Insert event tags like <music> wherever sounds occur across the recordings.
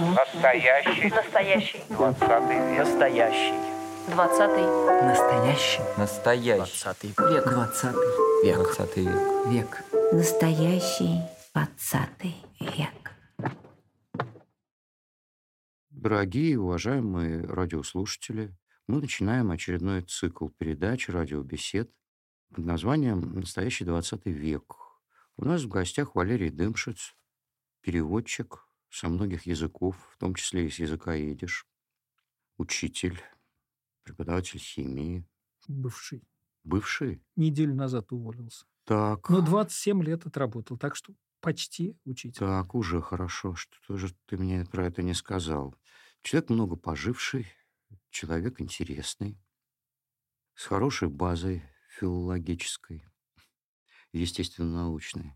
Настоящий. Настоящий. Двадцатый век. Настоящий. Двадцатый. Настоящий. Настоящий. Двадцатый век. Двадцатый век. Двадцатый век. Век. Настоящий двадцатый век. Дорогие и уважаемые радиослушатели, мы начинаем очередной цикл передач радиобесед под названием «Настоящий двадцатый век». У нас в гостях Валерий Дымшиц, переводчик со многих языков, в том числе и с языка идиш, учитель, преподаватель химии, бывший. бывший. Неделю назад уволился. Так, Но 27 лет отработал, так что почти учитель. так, уже хорошо, что тоже ты мне про это не сказал. Человек много поживший, человек интересный, с хорошей базой филологической, естественно-научной.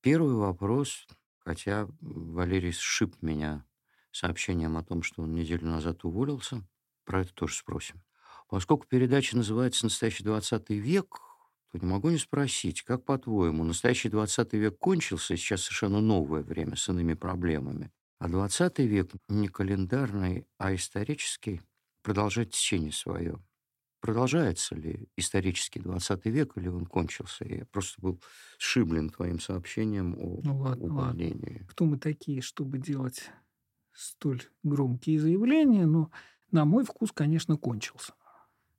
Первый вопрос, хотя Валерий сшиб меня сообщением о том, что он неделю назад уволился, про это тоже спросим. Поскольку передача называется «Настоящий 20 век», то не могу не спросить, как по-твоему, настоящий 20 век кончился, и сейчас совершенно новое время с иными проблемами, а 20 век не календарный, а исторический продолжает течение свое. Продолжается ли исторический 20 век, или он кончился? Я просто был сшиблен твоим сообщением о Ну ладно, ладно. увольнении. Кто мы такие, чтобы делать столь громкие заявления? Но на мой вкус, конечно, кончился.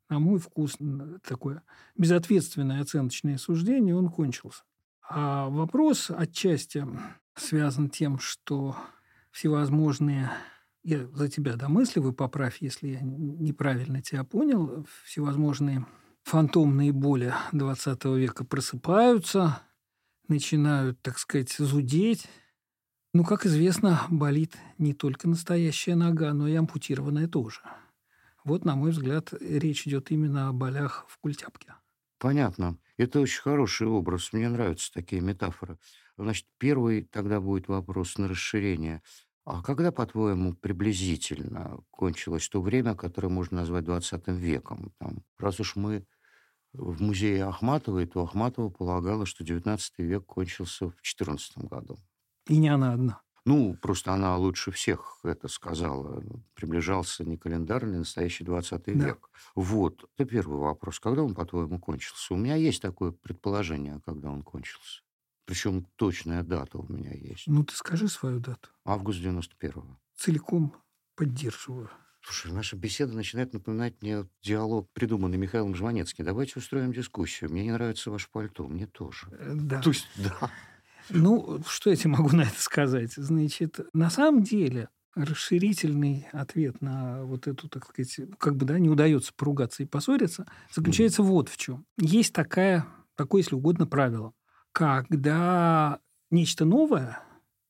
На мой вкус такое безответственное оценочное суждение, он кончился. А вопрос отчасти связан тем, что всевозможные я за тебя домысливаю, поправь, если я неправильно тебя понял, всевозможные фантомные боли 20 века просыпаются, начинают, так сказать, зудеть. Ну, как известно, болит не только настоящая нога, но и ампутированная тоже. Вот, на мой взгляд, речь идет именно о болях в культяпке. Понятно. Это очень хороший образ. Мне нравятся такие метафоры. Значит, первый тогда будет вопрос на расширение. А когда, по-твоему, приблизительно кончилось то время, которое можно назвать 20 веком? Там, раз уж мы в музее Ахматовой, то Ахматова полагала, что 19 век кончился в 14 году. И не она одна. Ну, просто она лучше всех это сказала. Приближался не календарный, а настоящий 20 Да. век. Вот, это первый вопрос. Когда он, по-твоему, кончился? У меня есть такое предположение, когда он кончился. Причем точная дата у меня есть. Ну, ты скажи свою дату. Август 91-го. Целиком поддерживаю. Слушай, наша беседа начинает напоминать мне диалог, придуманный Михаилом Жванецким. Давайте устроим дискуссию. Мне не нравится ваше пальто, мне тоже. Э, Да. То есть, да. Ну, что я тебе могу на это сказать? Значит, на самом деле расширительный ответ на вот эту, так сказать, как бы, да, не удается поругаться и поссориться, заключается вот в чем. Есть такая, такое, если угодно, правило. Когда нечто новое,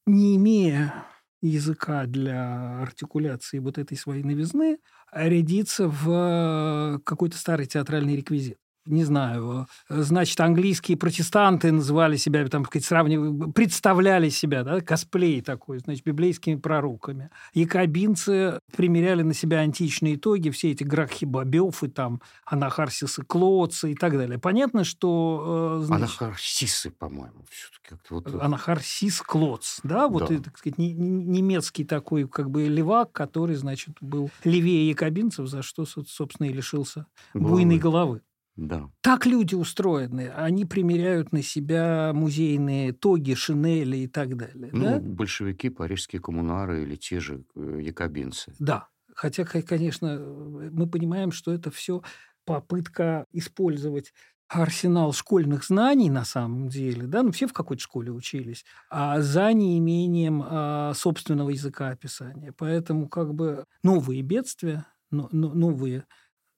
не имея языка для артикуляции вот этой своей новизны, рядится в какой-то старый театральный реквизит не знаю, э, значит, английские протестанты называли себя, там, сказать, сравнивали, представляли себя, да, косплей такой, значит, библейскими пророками. Якобинцы примеряли на себя античные итоги, все эти Гракхи Бобёв и там Анахарсисы Клоца и так далее. Понятно, что... э, значит, Анахарсисы, по-моему, все-таки как-то вот... э, Анахарсис Клоц, да, вот, Да. и, так сказать, не- не- немецкий такой, как бы, левак, который, значит, был левее якобинцев, за что, со- собственно, и лишился буйной головы. Да. Так люди устроены. Они примеряют на себя музейные тоги, шинели и так далее. Ну, да? большевики, парижские коммунары или те же э, якобинцы. Да. Хотя, конечно, мы понимаем, что это все попытка использовать арсенал школьных знаний на самом деле, да, ну все в какой-то школе учились, а за неимением а, собственного языка описания. Поэтому как бы новые бедствия, но- но- новые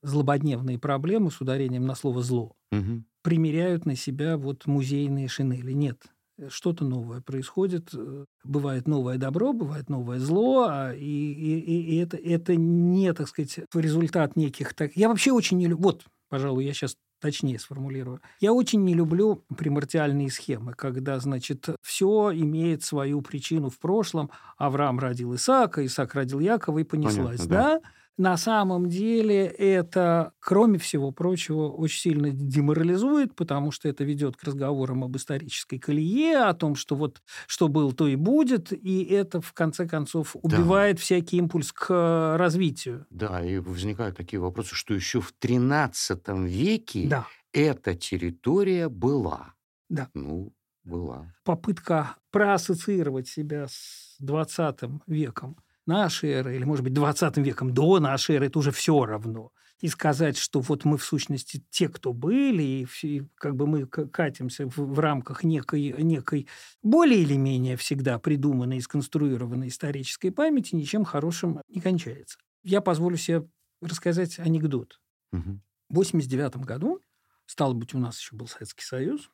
злободневные проблемы с ударением на слово «зло» Мгм. примеряют на себя вот музейные шинели. Нет, э, что-то новое происходит. э, Бывает новое добро, бывает новое зло, а и, и- и- и это, это не, так сказать, результат неких... Так... Я вообще очень не люблю... Вот, пожалуй, я сейчас точнее сформулирую. Я очень не люблю примордиальные схемы, когда, значит, все имеет свою причину в прошлом. Авраам родил Исаака, Исаак родил Якова и понеслась, Понятно, да. да? На самом деле это, кроме всего прочего, очень сильно деморализует, потому что это ведет к разговорам об исторической колее, о том, что вот что было, то и будет, и это, в конце концов, убивает да. всякий импульс к э, развитию. Да, и возникают такие вопросы, что еще в XIII веке да. эта территория была. Да. Ну, была. Попытка проассоциировать себя с 20 веком нашей эры, или, может быть, 20 веком до нашей эры, это уже все равно. И сказать, что вот мы, в сущности, те, кто были, и, и как бы мы катимся в, в рамках некой, некой более или менее всегда придуманной и сконструированной исторической памяти, ничем хорошим не кончается. Я позволю себе рассказать анекдот. Угу. В 89 году, стало быть, у нас еще был Советский Союз,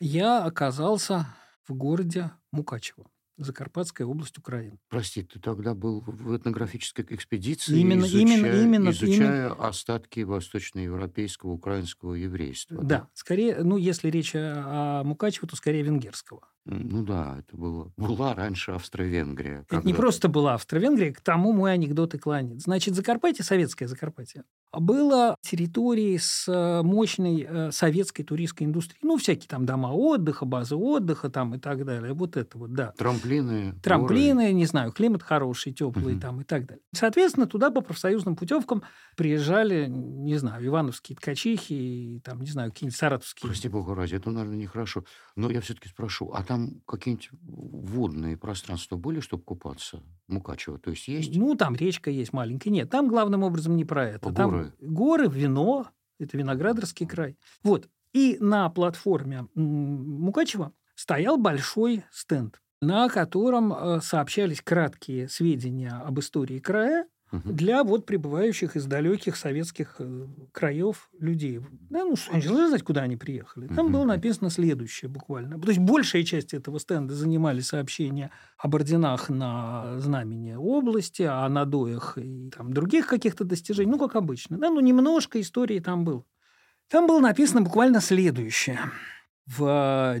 я оказался в городе Мукачево. Закарпатская область Украины. Прости, ты тогда был в этнографической экспедиции, именно, изучая, именно, именно, изучая именно... остатки восточноевропейского украинского еврейства. Да, да, скорее, ну, если речь о Мукачево, то скорее венгерского. Ну да, это было, <laughs> была раньше Австро-Венгрия. Это не просто была Австро-Венгрия, к тому мой анекдот и клонит. Значит, Закарпатье, советское Закарпатье, было территорией с э, мощной э, советской туристской индустрией. Ну, всякие там дома отдыха, базы отдыха там и так далее. Вот это вот, да. Трамплины. Трамплины, горы. не знаю, климат хороший, теплый угу. там и так далее. Соответственно, туда по профсоюзным путевкам приезжали, не знаю, ивановские ткачихи, и, там, не знаю, какие-нибудь саратовские. Прости бога ради, это, наверное, нехорошо. Но я все-таки спрошу, а там там какие-нибудь водные пространства были, чтобы купаться? Мукачево, то есть есть? Ну, там речка есть маленькая. Нет, там главным образом не про это. Горы? Там горы, вино, это Виноградарский край. Вот. И на платформе Мукачева стоял большой стенд, на котором э, сообщались краткие сведения об истории края, для вот прибывающих из далеких советских э, краев людей. Да, ну, они же знать, куда они приехали. Там было написано следующее буквально. То есть большая часть этого стенда занимали сообщения об орденах на знамени области, о надоях и там, других каких-то достижений, ну, как обычно. Да, ну, немножко истории там было. Там было написано буквально следующее. В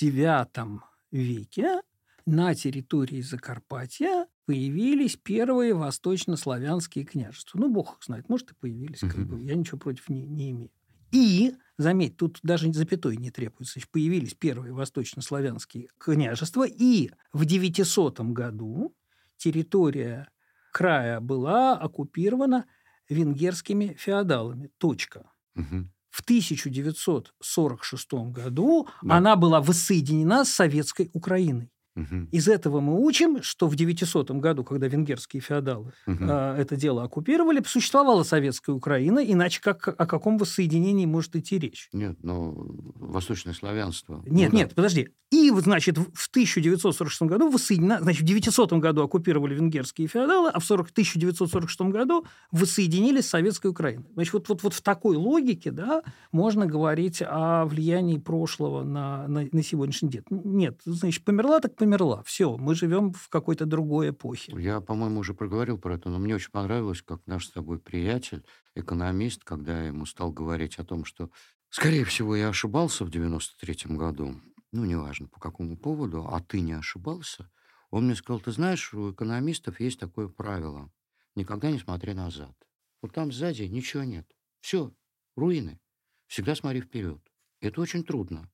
IX веке на территории Закарпатья появились первые восточнославянские княжества. Ну, бог их знает, может, и появились. Как бы, я ничего против не, не имею. И, заметь, тут даже запятой не требуется. Появились первые восточнославянские княжества. И в 900 году территория края была оккупирована венгерскими феодалами. Точка. Угу. В 1946 году да. она была воссоединена с советской Украиной. Угу. Из этого мы учим, что в 900 году, когда венгерские феодалы угу. э, это дело оккупировали, существовала советская Украина, иначе как, о каком воссоединении может идти речь? Нет, но восточное славянство. Нет, ну, нет, да. подожди. И, значит, в 1946 году воссоединена, значит, в 900 году оккупировали венгерские феодалы, а в 40, 1946 году воссоединились с советской Украиной. Значит, вот, вот, вот в такой логике да, можно говорить о влиянии прошлого на, на, на сегодняшний день. Нет, значит, померла так померла. Все, мы живем в какой-то другой эпохе. Я, по-моему, уже проговорил про это, но мне очень понравилось, как наш с тобой приятель, экономист, когда я ему стал говорить о том, что, скорее всего, я ошибался в 93 году, ну, неважно по какому поводу, а ты не ошибался, он мне сказал, ты знаешь, у экономистов есть такое правило, никогда не смотри назад. Вот там сзади ничего нет. Все, руины. Всегда смотри вперед. Это очень трудно.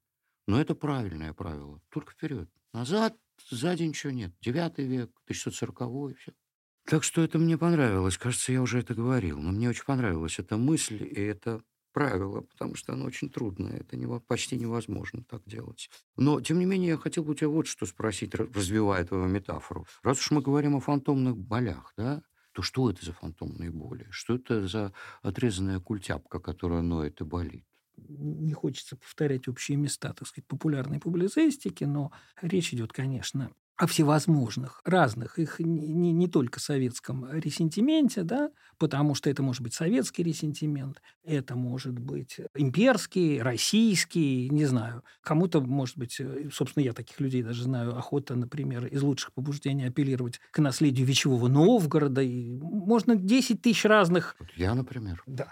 Но это правильное правило. Только вперед. Назад, сзади ничего нет. Девятый век, 1640 все. Так что это мне понравилось. Кажется, я уже это говорил. Но мне очень понравилась эта мысль и это правило, потому что оно очень трудное. Это не, почти невозможно так делать. Но, тем не менее, я хотел бы у тебя вот что спросить, развивая твою метафору. Раз уж мы говорим о фантомных болях, да, то что это за фантомные боли? Что это за отрезанная культяпка, которая ноет и болит? Не хочется повторять общие места, так сказать, популярной публицистики, но речь идет, конечно, о всевозможных, разных, их не, не, не только советском ресентименте, да, потому что это может быть советский ресентимент, это может быть имперский, российский, не знаю. Кому-то, может быть, э, собственно, я таких людей даже знаю, охота, например, из лучших побуждений апеллировать к наследию Вечевого Новгорода. И можно 10 тысяч разных... Я, например. Да.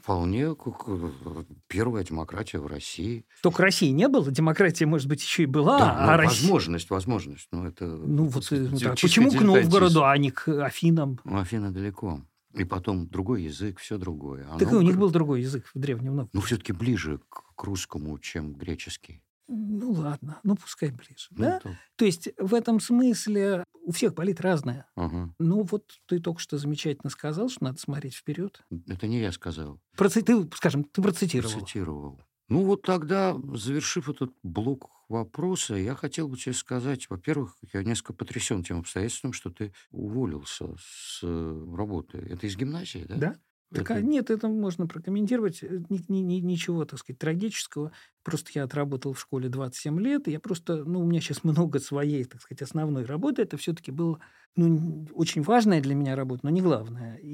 Вполне э, первая демократия в России. Только России не было, демократия, может быть, еще и была. Да, а возможность, Россия... возможность. Ну, это, ну, вот, сказать, да. Почему к Новгороду, а не к Афинам? Ну, Афины далеко. И потом другой язык, все другое. А Так и у них Новгород, был другой язык в Древнем Новгороде. Ну, все-таки ближе к, к русскому, чем греческий. Ну, ладно, ну, пускай ближе. Ну, да? то- То есть в этом смысле у всех болит разное. ага. Ну, вот ты только что замечательно сказал, что надо смотреть вперед. Это не я сказал. Проци- Ты, скажем, ты процитировал. Процитировал. Ну вот тогда, завершив этот блок вопроса, я хотел бы тебе сказать, во-первых, я несколько потрясен тем обстоятельством, что ты уволился с э, работы. Это из гимназии, да? Да? Так, Это- нет, это можно прокомментировать. э, ни- ни- ни- ничего, так сказать, трагического. Просто я отработал в школе 27 лет, и я просто, ну, у меня сейчас много своей, так сказать, основной работы. Это все-таки было, ну, очень важная для меня работа, но не главная. И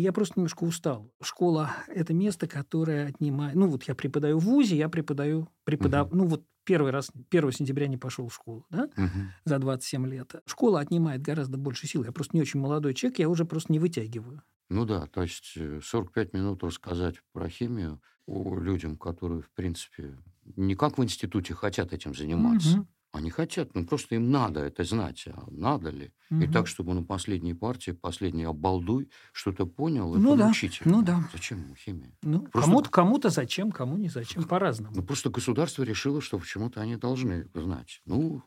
я просто немножко устал. Школа – это место, которое отнимает... Ну, вот я преподаю в ВУЗе, я преподаю... преподав... Ну, вот первый раз, 1 сентября не пошел в школу, да? Мгм. за 27 лет. Школа отнимает гораздо больше сил. Я просто не очень молодой человек, я уже просто не вытягиваю. Ну да, то есть э, 45 минут рассказать про химию людям, которые, в принципе, не как в институте хотят этим заниматься. Мгм. Они хотят, ну просто им надо это знать. А надо ли? И Мгм. так, чтобы на последней партии, последний обалдуй что-то понял, это Ну да, мучительно. ну да. Зачем ему химия? Ну, Просто- кому-то, кому-то зачем, кому не зачем, по-разному. Ну, просто государство решило, что почему-то они должны знать. Ну,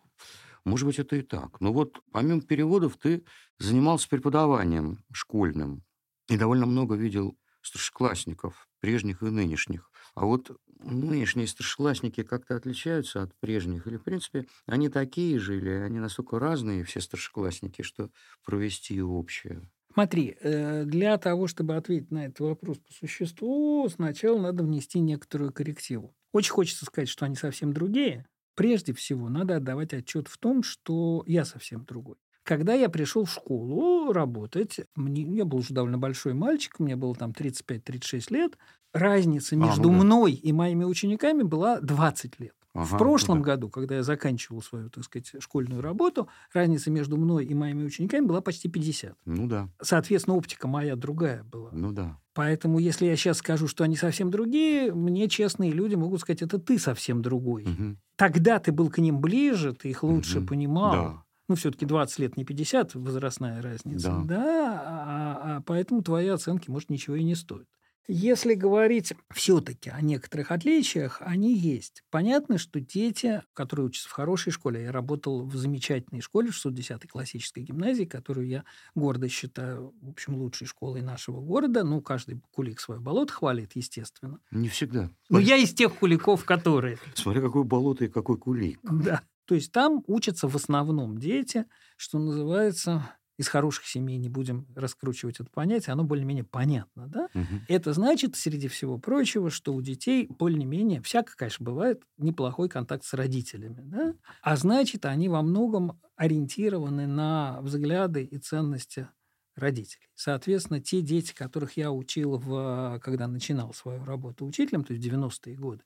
может быть, это и так. Но вот помимо переводов ты занимался преподаванием школьным и довольно много видел старшеклассников, прежних и нынешних. А вот нынешние старшеклассники как-то отличаются от прежних? Или, в принципе, они такие же, или они настолько разные, все старшеклассники, что провести общее? Смотри, э, для того, чтобы ответить на этот вопрос по существу, сначала надо внести некоторую коррективу. Очень хочется сказать, что они совсем другие. Прежде всего, надо отдавать отчет в том, что я совсем другой. Когда я пришел в школу работать, мне, я был уже довольно большой мальчик, мне было там 35-36 лет, разница ну между да. мной и моими учениками была 20 лет. Ага, в ну прошлом да. году, когда я заканчивал свою, так сказать, школьную работу, разница между мной и моими учениками была почти 50. Ну да, Соответственно, оптика моя другая была. ну да. Поэтому, если я сейчас скажу, что они совсем другие, мне честные люди могут сказать, это ты совсем другой. Мгм. Тогда ты был к ним ближе, ты их лучше Мгм. понимал. Да. Ну, все-таки 20 лет не 50, возрастная разница. Да. а, а поэтому твои оценки, может, ничего и не стоят. Если говорить все-таки о некоторых отличиях, они есть. Понятно, что дети, которые учатся в хорошей школе, я работал в замечательной школе, в 610-й классической гимназии, которую я гордо считаю, в общем, лучшей школой нашего города. Ну, каждый кулик свое болото хвалит, естественно. Не всегда. Но я из тех куликов, которые... Смотри, какое болото и какой кулик. Да. То есть там учатся в основном дети, что называется, из хороших семей, не будем раскручивать это понятие, оно более-менее понятно, да? Мгм. Это значит, среди всего прочего, что у детей более-менее, всяко, конечно, бывает, неплохой контакт с родителями, да? А значит, они во многом ориентированы на взгляды и ценности родителей. Соответственно, те дети, которых я учил, в, когда начинал свою работу учителем, то есть в 90-е годы,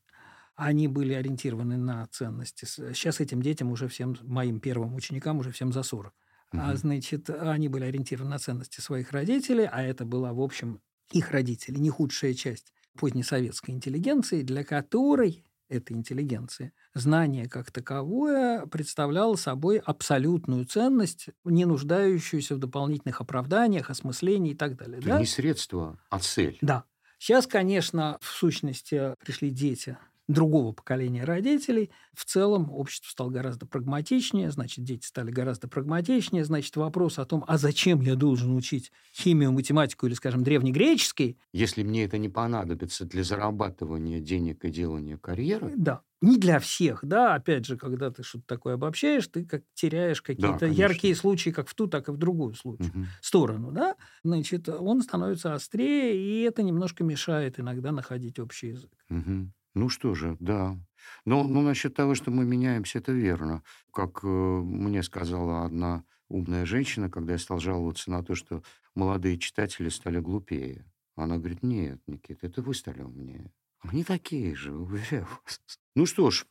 они были ориентированы на ценности. Сейчас этим детям уже всем, моим первым ученикам уже всем за 40. А, Мгм. значит, они были ориентированы на ценности своих родителей, а это была, в общем, их родители, не худшая часть позднесоветской интеллигенции, для которой этой интеллигенции знание как таковое представляло собой абсолютную ценность, не нуждающуюся в дополнительных оправданиях, осмыслении и так далее. Это да? не средство, а цель. Да. Сейчас, конечно, в сущности пришли дети другого поколения родителей. В целом общество стало гораздо прагматичнее, значит, дети стали гораздо прагматичнее, значит, вопрос о том, а зачем я должен учить химию, математику или, скажем, древнегреческий, Если мне это не понадобится для зарабатывания денег и делания карьеры, да, не для всех, да, опять же, когда ты что-то такое обобщаешь, ты как теряешь какие-то конечно. яркие случаи как в ту, так и в другую случай. мгм, сторону, да, значит, он становится острее, и это немножко мешает иногда находить общий язык. мгм. Ну что же, да. Но, но насчет того, что мы меняемся, это верно. Как э, мне сказала одна умная женщина, когда я стал жаловаться на то, что молодые читатели стали глупее. Она говорит, нет, Никита, это вы стали умнее. Они такие же, <laughs> уверяю вас. Ну что ж,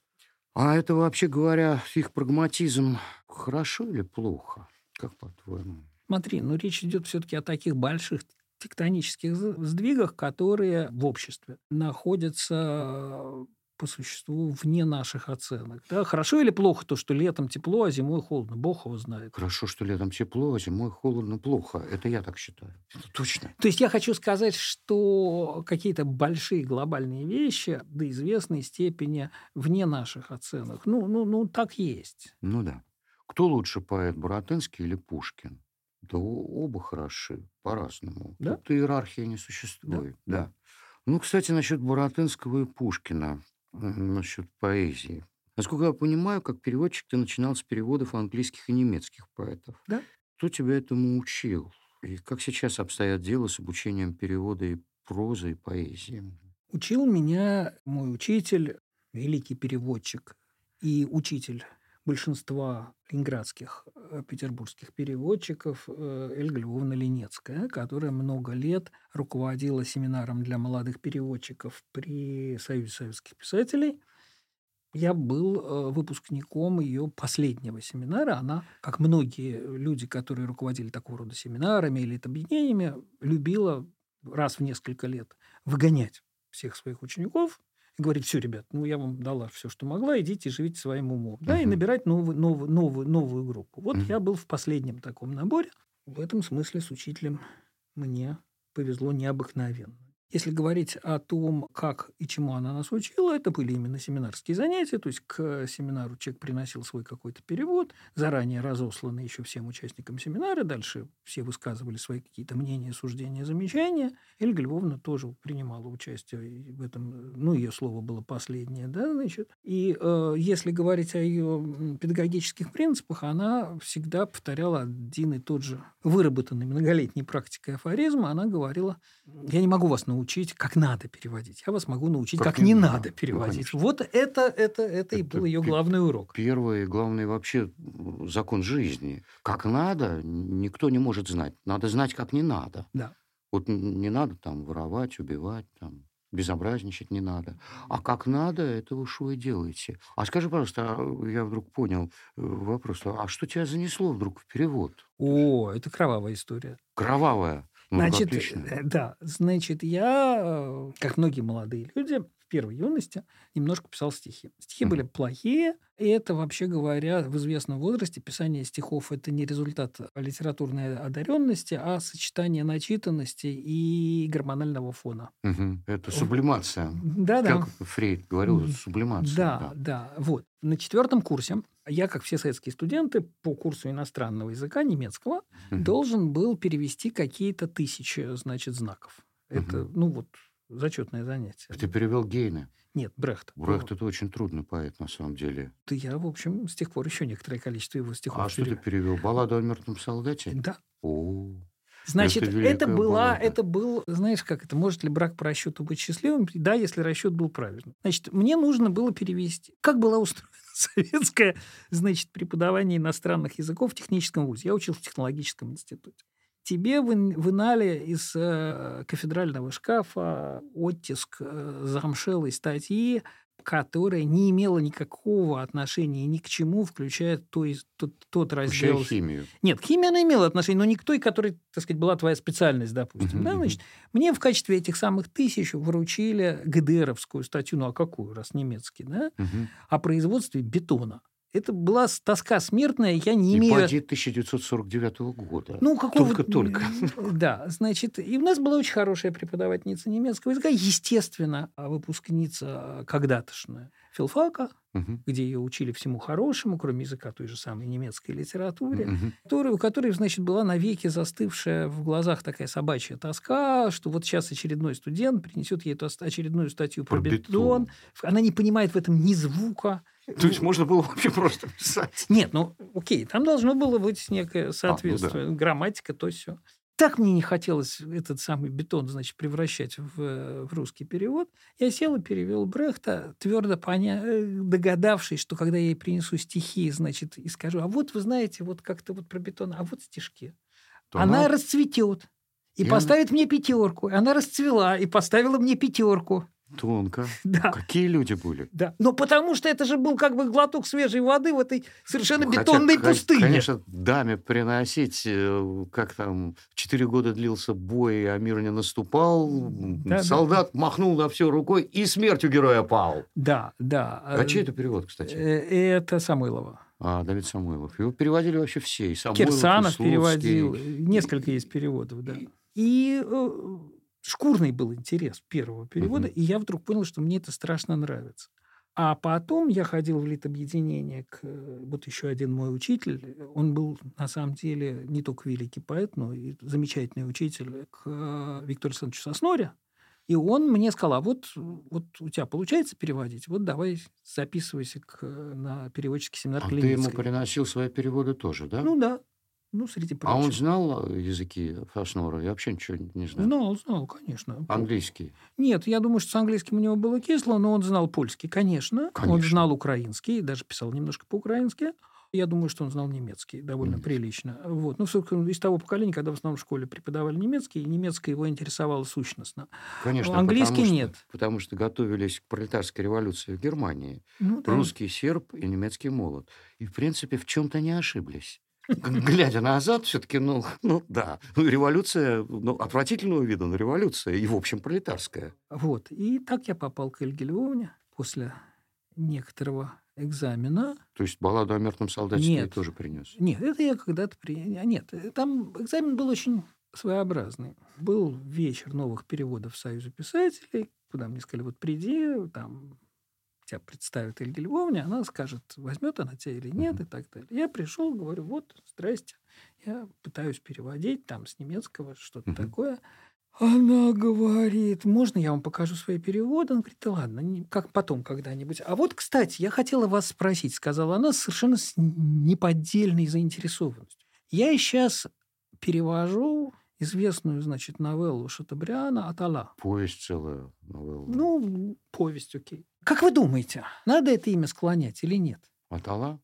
а это вообще говоря, их прагматизм хорошо или плохо? Как по-твоему? Смотри, ну речь идет все-таки о таких больших тектонических сдвигах, которые в обществе находятся по по существу вне наших оценок. Да? Хорошо или плохо то, что летом тепло, а зимой холодно? Бог его знает. Хорошо, что летом тепло, а зимой холодно, плохо. Это я так считаю. Это точно. То есть я хочу сказать, что какие-то большие глобальные вещи до известной степени вне наших оценок. Ну, ну, ну так есть. Ну да. Кто лучше поэт, Буратинский или Пушкин? Да оба хороши, по-разному. Да? Тут иерархии не существует. Да. Ну, кстати, насчет Буратинского и Пушкина, насчет поэзии. Насколько я понимаю, как переводчик ты начинал с переводов английских и немецких поэтов. Да. Кто тебя этому учил? И как сейчас обстоят дела с обучением перевода и прозы, и поэзии? Учил меня мой учитель, великий переводчик и учитель большинства ленинградских э, петербургских переводчиков э, Эльга Львовна Ленецкая, которая много лет руководила семинаром для молодых переводчиков при Союзе советских писателей. Я был э, выпускником ее последнего семинара. Она, как многие люди, которые руководили такого рода семинарами или объединениями, любила раз в несколько лет выгонять всех своих учеников и говорит, все, ребят, ну я вам дала все, что могла, идите живите своим умом. Да, uh-huh. и набирать новую, новую, новую, новую группу. Вот uh-huh. я был в последнем таком наборе. В этом смысле с учителем мне повезло необыкновенно. Если говорить о том, как и чему она нас учила, это были именно семинарские занятия, то есть к семинару человек приносил свой какой-то перевод, заранее разосланный еще всем участникам семинара, дальше все высказывали свои какие-то мнения, суждения, замечания. Эльга Львовна тоже принимала участие в этом, ну, ее слово было последнее, да, значит. И э, если говорить о ее педагогических принципах, она всегда повторяла один и тот же выработанный многолетней практикой афоризм, она говорила, я не могу вас научить научить, как надо переводить. Я вас могу научить, как, как не надо переводить. Ну, вот это, это, это, это и был ее главный урок. Первый, главный вообще закон жизни. Как надо, никто не может знать. Надо знать, как не надо. Да. Вот не надо там воровать, убивать, там, безобразничать не надо. А как надо, это уж вы делаете. А скажи, пожалуйста, а, я вдруг понял э, вопрос, а что тебя занесло вдруг в перевод? О, это кровавая история. Кровавая? Ну, значит, отлично. да, значит, я, э, как многие молодые люди, первой юности немножко писал стихи. Стихи mm-hmm. были плохие, и это, вообще говоря, в известном возрасте писание стихов – это не результат литературной одаренности, а сочетание начитанности и гормонального фона. Угу. Это сублимация. Да, да. Как Фрейд говорил, сублимация. Да, да, да. Вот. На четвертом курсе я, как все советские студенты, по курсу иностранного языка, немецкого, угу. должен был перевести какие-то тысячи, значит, знаков. Это, угу. ну вот, зачетное занятие. Ты перевел Гейна? Нет, Брехт. Брехт – это очень трудный поэт, на самом деле. Да я, в общем, с тех пор еще некоторое количество его стихов А перевел. что ты перевел? Балладу о мертвом солдате? Да. О, Значит, это, это была, баллада. это был, знаешь, как это, может ли брак по расчету быть счастливым? Да, если расчет был правильным. Значит, мне нужно было перевести. Как была устроена <laughs> советское, значит, преподавание иностранных языков в техническом вузе? Я учился в технологическом институте тебе вынали из э, кафедрального шкафа оттиск э, замшелой статьи, которая не имела никакого отношения ни к чему, включая то, тот, тот раздел... Включая химию. Нет, к химии она имела отношение, но не к той, которая, так сказать, была твоя специальность, допустим. Uh-huh. Да, значит, мне в качестве этих самых тысяч вручили ГДРовскую статью, ну а какую, раз немецкий, да, uh-huh. о производстве бетона. Это была тоска смертная, я не имею... И 1949 года. Ну, какого... Только-только. Да, значит, и у нас была очень хорошая преподавательница немецкого языка, естественно, выпускница когда-тошная филфака, угу. где ее учили всему хорошему, кроме языка той же самой немецкой литературе, угу. которой, у которой, значит, была навеки застывшая в глазах такая собачья тоска, что вот сейчас очередной студент принесет ей эту очередную статью про, про бетон. бетон. Она не понимает в этом ни звука, то есть можно было вообще просто писать? Нет, ну окей, там должно было быть некое соответствие, а, ну да. грамматика, то все. Так мне не хотелось этот самый бетон, значит, превращать в, в русский перевод. Я сел и перевел Брехта, твердо поня... Э, догадавшись, что когда я ей принесу стихи, значит, и скажу, а вот вы знаете, вот как-то вот про бетон, а вот стишки. То она, она расцветет и, и поставит она... мне пятерку. Она расцвела и поставила мне пятерку. Тонко. <laughs> Да. Какие люди были? Да. Но потому что это же был как бы глоток свежей воды в этой совершенно Хотя, бетонной пустыне. Конечно, даме приносить, э, как там, четыре года длился бой, а мир не наступал, Да, да. солдат махнул на все рукой, и смертью героя пал. Да, да. А чей это перевод, кстати? Э, Это Самойлова. А, Давид Самойлов. Его переводили вообще все. И Самойлов, и Кирсанов Слуцкий. переводил. Несколько есть переводов, да. И э, шкурный был интерес первого перевода, Мгм. и я вдруг понял, что мне это страшно нравится. А потом я ходил в литобъединение к... э, Вот еще один мой учитель. Он был, на самом деле, не только великий поэт, но и замечательный учитель к э, Виктору Александровичу Сосноре. И он мне сказал, а вот, вот у тебя получается переводить? Вот давай записывайся к, на переводческий семинар А ты ему Калиницкой». приносил свои переводы тоже, да? Ну да. Ну, среди а прочего. он знал э, языки Фаснора? Я вообще ничего не знаю. Знал, знал, конечно. Английский. Нет, я думаю, что с английским у него было кисло, но он знал польский, конечно. Он Конечно. знал украинский, даже писал немножко по-украински. Я думаю, что он знал немецкий довольно Немецкий. прилично. Вот. Ну, из того поколения, когда в основном в школе преподавали немецкий, и немецкое его интересовало сущностно. Конечно. Английский потому что- нет. Потому что готовились к пролетарской революции в Германии. Ну, да. Русский серб и немецкий молот. И, в принципе, в чем-то не ошиблись. Глядя назад, все-таки, ну, ну да, ну, революция, ну, отвратительного вида, но революция, и, в общем, пролетарская. Вот. И так я попал к Эльге Львовне после некоторого экзамена. То есть балладу о мертвом солдате Нет. ты тоже принес. Нет, это я когда-то при... а Нет, э, там экзамен был очень своеобразный. Был вечер новых переводов Союза писателей, куда мне сказали, вот приди, там тебя представит Эльга Львовна, она скажет, возьмет она тебя или нет, и так далее. Я пришел, говорю, вот, здрасте, я пытаюсь переводить там с немецкого что-то такое. Она говорит, можно я вам покажу свои переводы? Она говорит, да ладно, не- как потом когда-нибудь. А вот, кстати, я хотела вас спросить, сказала она совершенно с неподдельной заинтересованностью. Я сейчас перевожу известную, значит, новеллу Шатабриана «Атала». Повесть целая новелла. Ну, повесть, окей. Как вы думаете, надо это имя склонять или нет? Атала?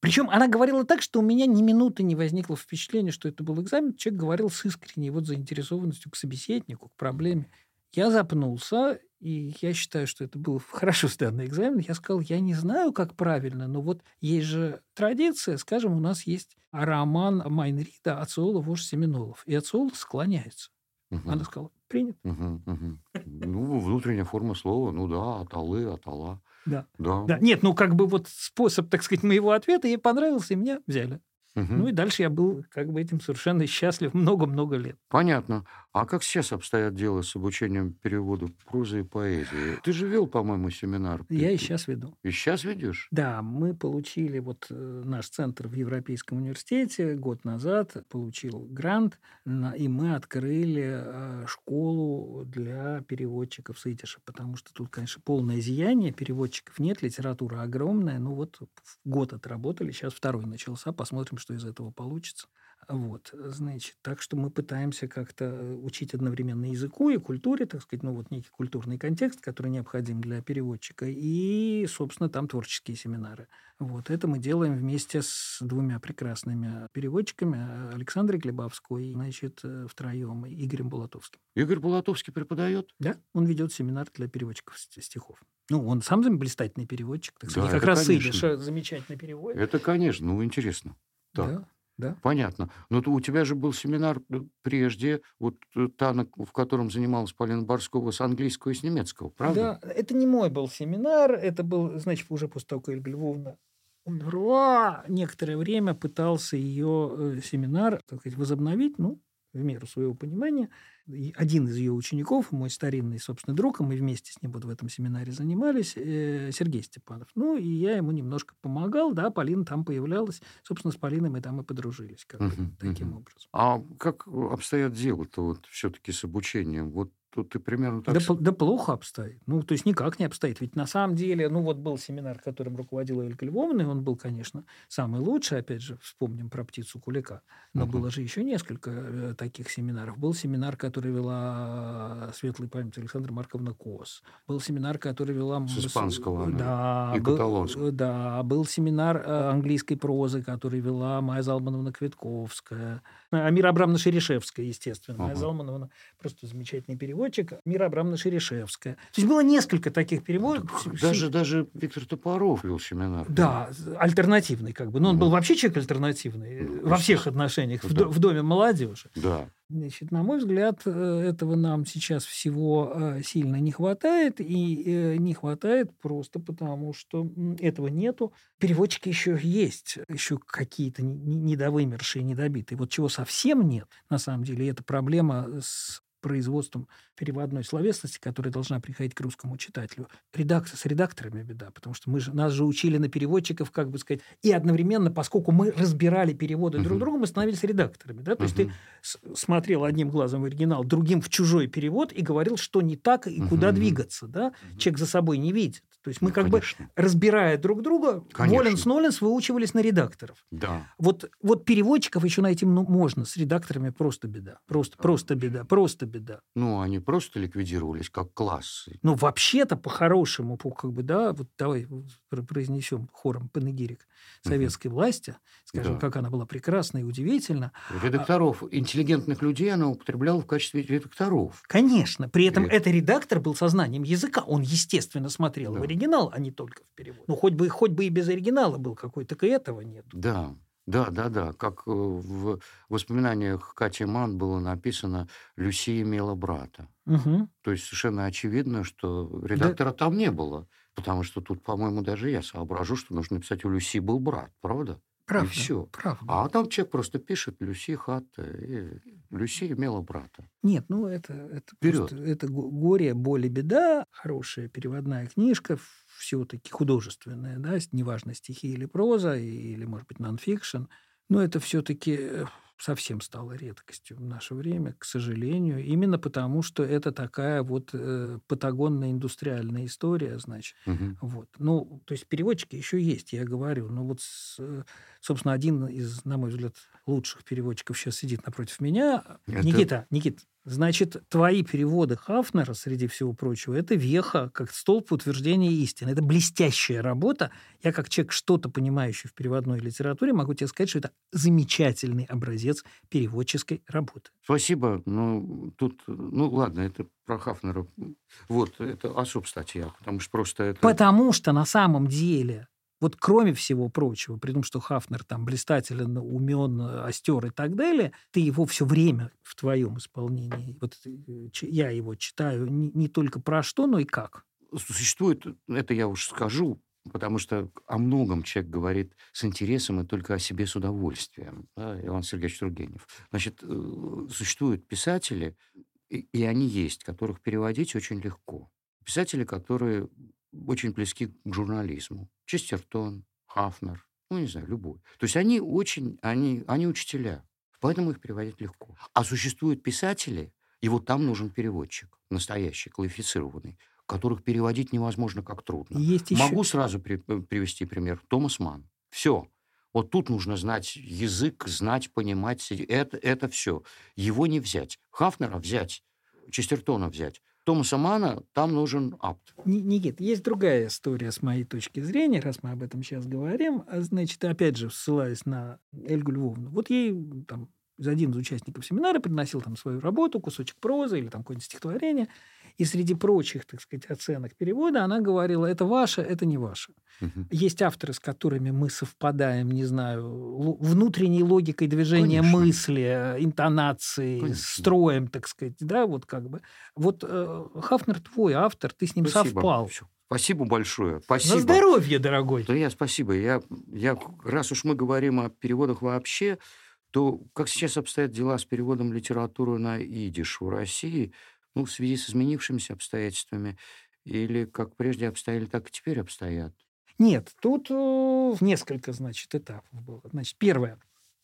Причем она говорила так, что у меня ни минуты не возникло впечатления, что это был экзамен. Человек говорил с искренней вот заинтересованностью к собеседнику, к проблеме. Я запнулся, и я считаю, что это был хорошо сданный экзамен. Я сказал, я не знаю, как правильно, но вот есть же традиция, скажем, у нас есть роман Майнрида «Ациола, вождь Семенолов». И Ациола склоняется. Мгм. Она сказала, принято. Мгм, мгм. Ну, внутренняя форма слова, ну да, аталы, атала. Да. Да. Да, нет, ну как бы вот способ, так сказать, моего ответа ей понравился, и меня взяли. Мгм. Ну и дальше я был как бы этим совершенно счастлив много-много лет. Понятно. А как сейчас обстоят дела с обучением переводу прозы и поэзии? Ты же вел, по-моему, семинар. Я и сейчас веду. И сейчас ведешь? Да, мы получили, вот э, наш центр в Европейском университете год назад получил грант, и мы открыли э, школу для переводчиков с идиша, потому что тут, конечно, полное зияние, переводчиков нет, литература огромная, ну вот год отработали, сейчас второй начался, посмотрим, что из этого получится. Вот, значит, так что мы пытаемся как-то учить одновременно языку и культуре, так сказать, ну вот некий культурный контекст, который необходим для переводчика, и, собственно, там творческие семинары. Вот это мы делаем вместе с двумя прекрасными переводчиками, э, Александрой Глебовской, значит, э, втроем, и Игорем Булатовским. Игорь Булатовский преподает? Да, он ведет семинар для переводчиков ст- стихов. Ну, он сам блистательный переводчик, так сказать, Да, как раз конечно. идиша замечательно переводит. Это, конечно, ну, интересно. Так. Да, да. Понятно. Но у тебя же был семинар э, прежде, вот э, та, в котором занималась Полина Барскова с английского и с немецкого, правда? Да, это не мой был семинар, это был, значит, уже после того, как Ольга Львовна умерла, некоторое время пытался ее э, семинар, так сказать, возобновить, ну, в меру своего понимания. И один из ее учеников, мой старинный, собственно, друг, и мы вместе с ним вот в этом семинаре занимались, э, Сергей Степанов. Ну, и я ему немножко помогал, да, Полина там появлялась. Собственно, с Полиной мы там и подружились как бы Мгм, таким мгм. образом. А как обстоят дела-то вот все-таки с обучением? Вот тут ты примерно так... Да, да плохо обстоит. Ну, то есть никак не обстоит. Ведь на самом деле, ну вот был семинар, которым руководила Ольга Львовна, и он был, конечно, самый лучший, опять же, вспомним про птицу Кулика. Но Мгм. было же еще несколько э, таких семинаров. Был семинар, который вела светлой памяти Александра Марковна Кос. Был семинар, который вела... С испанского она, Да. и был- каталонского. Да. Был семинар э, английской прозы, который вела Майя Залмановна Квитковская. Амира Абрамовна Шерешевская, естественно. Майя Ага. Залмановна просто замечательный переводчик. Переводчик Мира Абрамовна Шерешевская. То есть было несколько таких переводов. Даже, даже Виктор Топоров вел семинар. Да, альтернативный как бы. Но он Ну. был вообще человек альтернативный Ну, во всех отношениях. В, Да. до- в Доме молодежи. Да. Значит, на мой взгляд, э, этого нам сейчас всего э, сильно не хватает, и э, не хватает просто потому, что этого нету. Переводчики еще есть, еще какие-то не- не- недовымершие, недобитые. Вот чего совсем нет, на самом деле, это проблема с производством переводной словесности, которая должна приходить к русскому читателю. Редактор, с редакторами беда, потому что мы же, нас же учили на переводчиков, как бы сказать, и одновременно, поскольку мы разбирали переводы друг Мгм. друга, мы становились редакторами. Да? То есть ты смотрел одним глазом в оригинал, другим в чужой перевод и говорил, что не так и куда Мгм. двигаться. Да? Человек за собой не видит. То есть мы Ну, как конечно. бы, разбирая друг друга, Конечно. Воленс-Ноленс выучивались на редакторов. Да. Вот, вот переводчиков еще найти ну, можно, с редакторами просто беда. Просто, просто беда, просто беда. Ну, они просто ликвидировались как класс. Ну, вообще-то, по-хорошему, по- как бы, да, вот давай пр- произнесем хором панегирик советской власти, скажем, Да. как она была прекрасна и удивительна. Редакторов, интеллигентных людей она употребляла в качестве редакторов. Конечно, при этом И- этот редактор был сознанием языка. Он, естественно, смотрел в Да. Оригинал, а не только в перевод. Ну, хоть бы, хоть бы и без оригинала был какой, так и этого нет. Да, да, да, да. Как э, в воспоминаниях Кати Ман было написано «Люси имела брата». Мгм. То есть совершенно очевидно, что редактора там не было. Потому что тут, по-моему, даже я соображу, что нужно написать «У Люси был брат», правда? Правда. всё. Правда. А там человек просто пишет «Люси хата», и Люси имела брата. Нет, ну это, это, Вперед. просто- это го- горе, боль и беда. Хорошая переводная книжка, все-таки художественная, да, неважно, стихи или проза, или, может быть, нонфикшн. Но это все-таки совсем стало редкостью в наше время, к сожалению. Именно потому, что это такая вот э, патагонная индустриальная история, значит. Мгм. Вот. Ну, то есть переводчики еще есть, я говорю. Но вот, с, э, собственно, один из, на мой взгляд, лучших переводчиков сейчас сидит напротив меня. Это- Никита, Никит, значит, твои переводы Хафнера, среди всего прочего, это веха, как столб утверждения истины. Это блестящая работа. Я, как человек, что-то понимающий в переводной литературе, могу тебе сказать, что это замечательный образец переводческой работы. Спасибо. Ну, тут, ну, ладно, это про Хафнера. Вот, это особ статья, потому что просто это... Потому что на самом деле, вот кроме всего прочего, при том, что Хафнер там блистателен, умен, остер и так далее, ты его все время в твоем исполнении, вот э, я его читаю не, не только про что, но и как. Существует, это я уж скажу, потому что о многом человек говорит с интересом и только о себе с удовольствием. Да, Иван Сергеевич Тургенев. Значит, э, существуют писатели, и, и они есть, которых переводить очень легко. Писатели, которые очень близки к журнализму. Честертон, Хафнер, ну, не знаю, любой. То есть они очень, они, они учителя, поэтому их переводить легко. А существуют писатели, и вот там нужен переводчик, настоящий, квалифицированный, которых переводить невозможно как трудно. Есть еще... Могу сразу при- э, привести пример. Томас Ман. Все. Вот тут нужно знать язык, знать, понимать. Это, это все. Его не взять. Хафнера взять. Честертона взять. Томаса Мана там нужен апт. Ни- Никит, есть другая история с моей точки зрения, раз мы об этом сейчас говорим. А, Значит, опять же, ссылаясь на Эльгу Львовну. Вот ей там один из участников семинара приносил там свою работу, кусочек прозы или там какое-нибудь стихотворение, и среди прочих, так сказать, оценок перевода она говорила, это ваше, это не ваше. Мгм. Есть авторы, с которыми мы совпадаем, не знаю, внутренней логикой движения Конечно. мысли, э, интонацией, Конечно. строем, так сказать, да, вот как бы. Вот э, Хафнер твой автор, ты с ним Спасибо. совпал. Всё. Спасибо большое. Спасибо. На здоровье, дорогой. Да я спасибо. Я, я, раз уж мы говорим о переводах вообще, то как сейчас обстоят дела с переводом литературы на идиш в России, ну, в связи с изменившимися обстоятельствами, или как прежде обстояли, так и теперь обстоят? Нет, тут э, несколько, значит, этапов было. Значит, первое.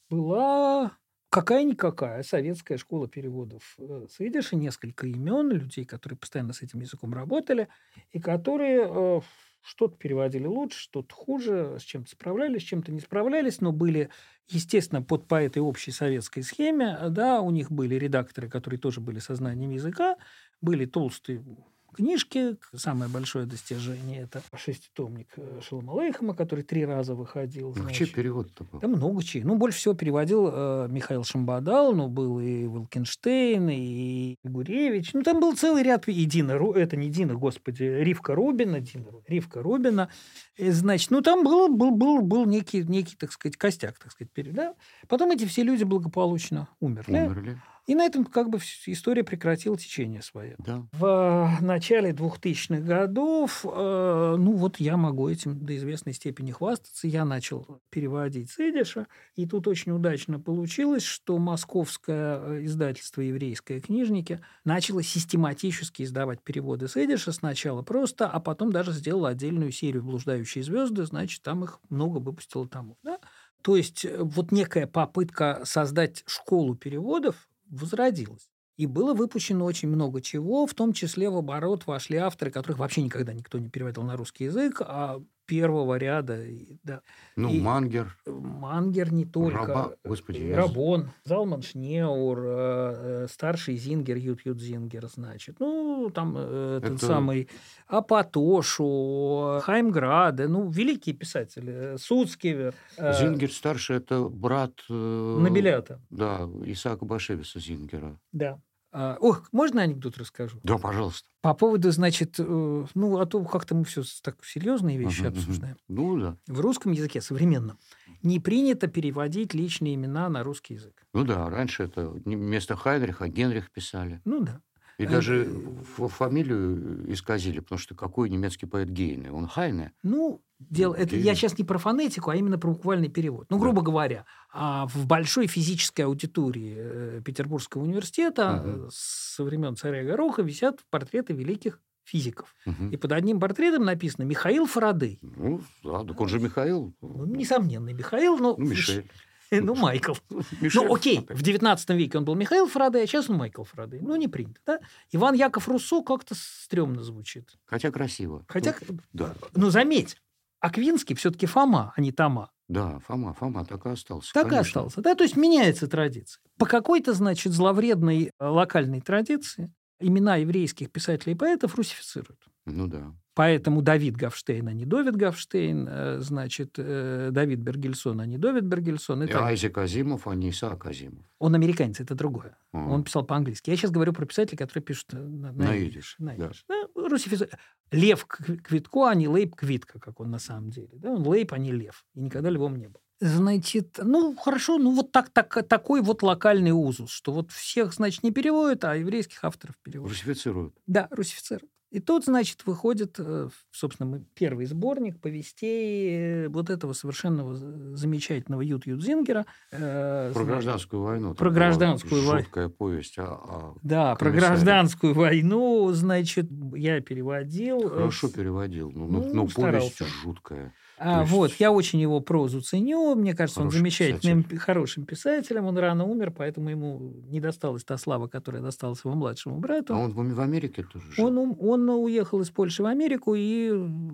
Была какая-никакая советская школа переводов э, с идиша, несколько имен людей, которые постоянно с этим языком работали, и которые э, что-то переводили лучше, что-то хуже, с чем-то справлялись, с чем-то не справлялись, но были, естественно, под по этой общей советской схеме, да, у них были редакторы, которые тоже были сознанием языка, были толстые книжки. Самое большое достижение – это шеститомник э, Шалома Алейхема, который три раза выходил. Ну, чей перевод-то был? Да много чей. Ну, больше всего переводил э, Михаил Шамбадал, но был и Волкенштейн, и Гуревич. Ну, там был целый ряд, и Дина, это не Дина, господи, Ривка Рубина, Дина, Ривка Рубина. И, значит, ну, там был, был, был, был некий, некий, так сказать, костяк, так сказать, да? Потом эти все люди благополучно умерли. Умерли. И на этом как бы история прекратила течение свое. Да. В начале 2000-х годов, э, ну вот я могу этим до известной степени хвастаться, я начал переводить с идиша, и тут очень удачно получилось, что московское э, издательство «Еврейское книжники» начало систематически издавать переводы с идиша сначала просто, а потом даже сделало отдельную серию «Блуждающие звезды», значит, там их много выпустило тому. Да? То есть э, вот некая попытка создать школу переводов возродилась. И было выпущено очень много чего, в том числе в оборот вошли авторы, которых вообще никогда никто не переводил на русский язык, а первого ряда, да, Ну, И- Мангер. Мангер не только, Раба- Господи, э, я- Рабон, Залман Шнеур, э, э, старший Зингер, Ют Ют Зингер, значит, ну, там э, этот Это- самый Апатошу, Хаймграде, ну, великие писатели, Суцкивер, э, Зингер старший – это брат... э, Набелята, Да, Исаака Башевиса Зингера. да. А, ох, можно анекдот расскажу? Да, пожалуйста. По поводу, значит, э, ну, а то как-то мы все так серьезные вещи мгм. обсуждаем. Ну, да. В русском языке современном не принято переводить личные имена на русский язык. Ну да, раньше это вместо Хайнриха Генрих писали. Ну да. И Э, даже э, фамилию исказили, потому что какой немецкий поэт Гейне? Он Хайне. Ну, дело, это, я сейчас не про фонетику, а именно про буквальный перевод. Ну, Да. грубо говоря, а в большой физической аудитории э, Петербургского университета э, со времен царя Гороха висят портреты великих физиков. Мгм. И под одним портретом написано «Михаил Фарадей». Ну, да, так он же Михаил. Ну, несомненно, Михаил, но... Ну, Мишель. Ну, Майкл. Мишель. Ну, окей, в 19 веке он был Михаил Фарадей, а сейчас он Майкл Фарадей. Ну, не принято, да? Иван Яков Руссо как-то стрёмно звучит. Хотя красиво. Хотя, Ну, да. ну, заметь, Аквинский все-таки Фома, а не Тома. Да, Фома, Фома так и остался. Так и конечно. остался, да? То есть меняется традиция. По какой-то, значит, зловредной э, локальной традиции имена еврейских писателей и поэтов русифицируют. Ну да. Поэтому Давид Гавштейн, а не Довид Гавштейн, э, значит, э, Давид Бергельсон, а не Довид Бергельсон. и И. Айзек Азимов, а не Исаак Азимов. Он американец, это другое. А. Он писал по-английски. Я сейчас говорю про писателей, которые пишут э, на, На идиш, идиш, на идиш. Да, русифизи- Лев Кв- Квитко, а не Лейб Квитко, как он на самом деле. Да? Он Лейб, а не Лев. И никогда львом не был. Значит, ну, хорошо, ну, вот так, так, такой вот локальный узус, что вот всех, значит, не переводят, а еврейских авторов переводят. Русифицируют. Да, русифицируют. И тут, значит, выходит, э, собственно, первый сборник повестей э, вот этого совершенно замечательного Ют Юдзингера. э, Про значит, гражданскую войну. Про гражданскую войну. Жуткая повесть. А, Да, про гражданскую войну, значит, я переводил. хорошо переводил. Ну, ну, ну, ну, повесть старался. жуткая. А, есть- вот, я очень его прозу ценю. Мне кажется, он Хороший замечательным, пи- хорошим писателем. Он рано умер, поэтому ему не досталась та слава, которая досталась его младшему брату. А он в, Америке тоже жил. Он, он уехал из Польши в Америку и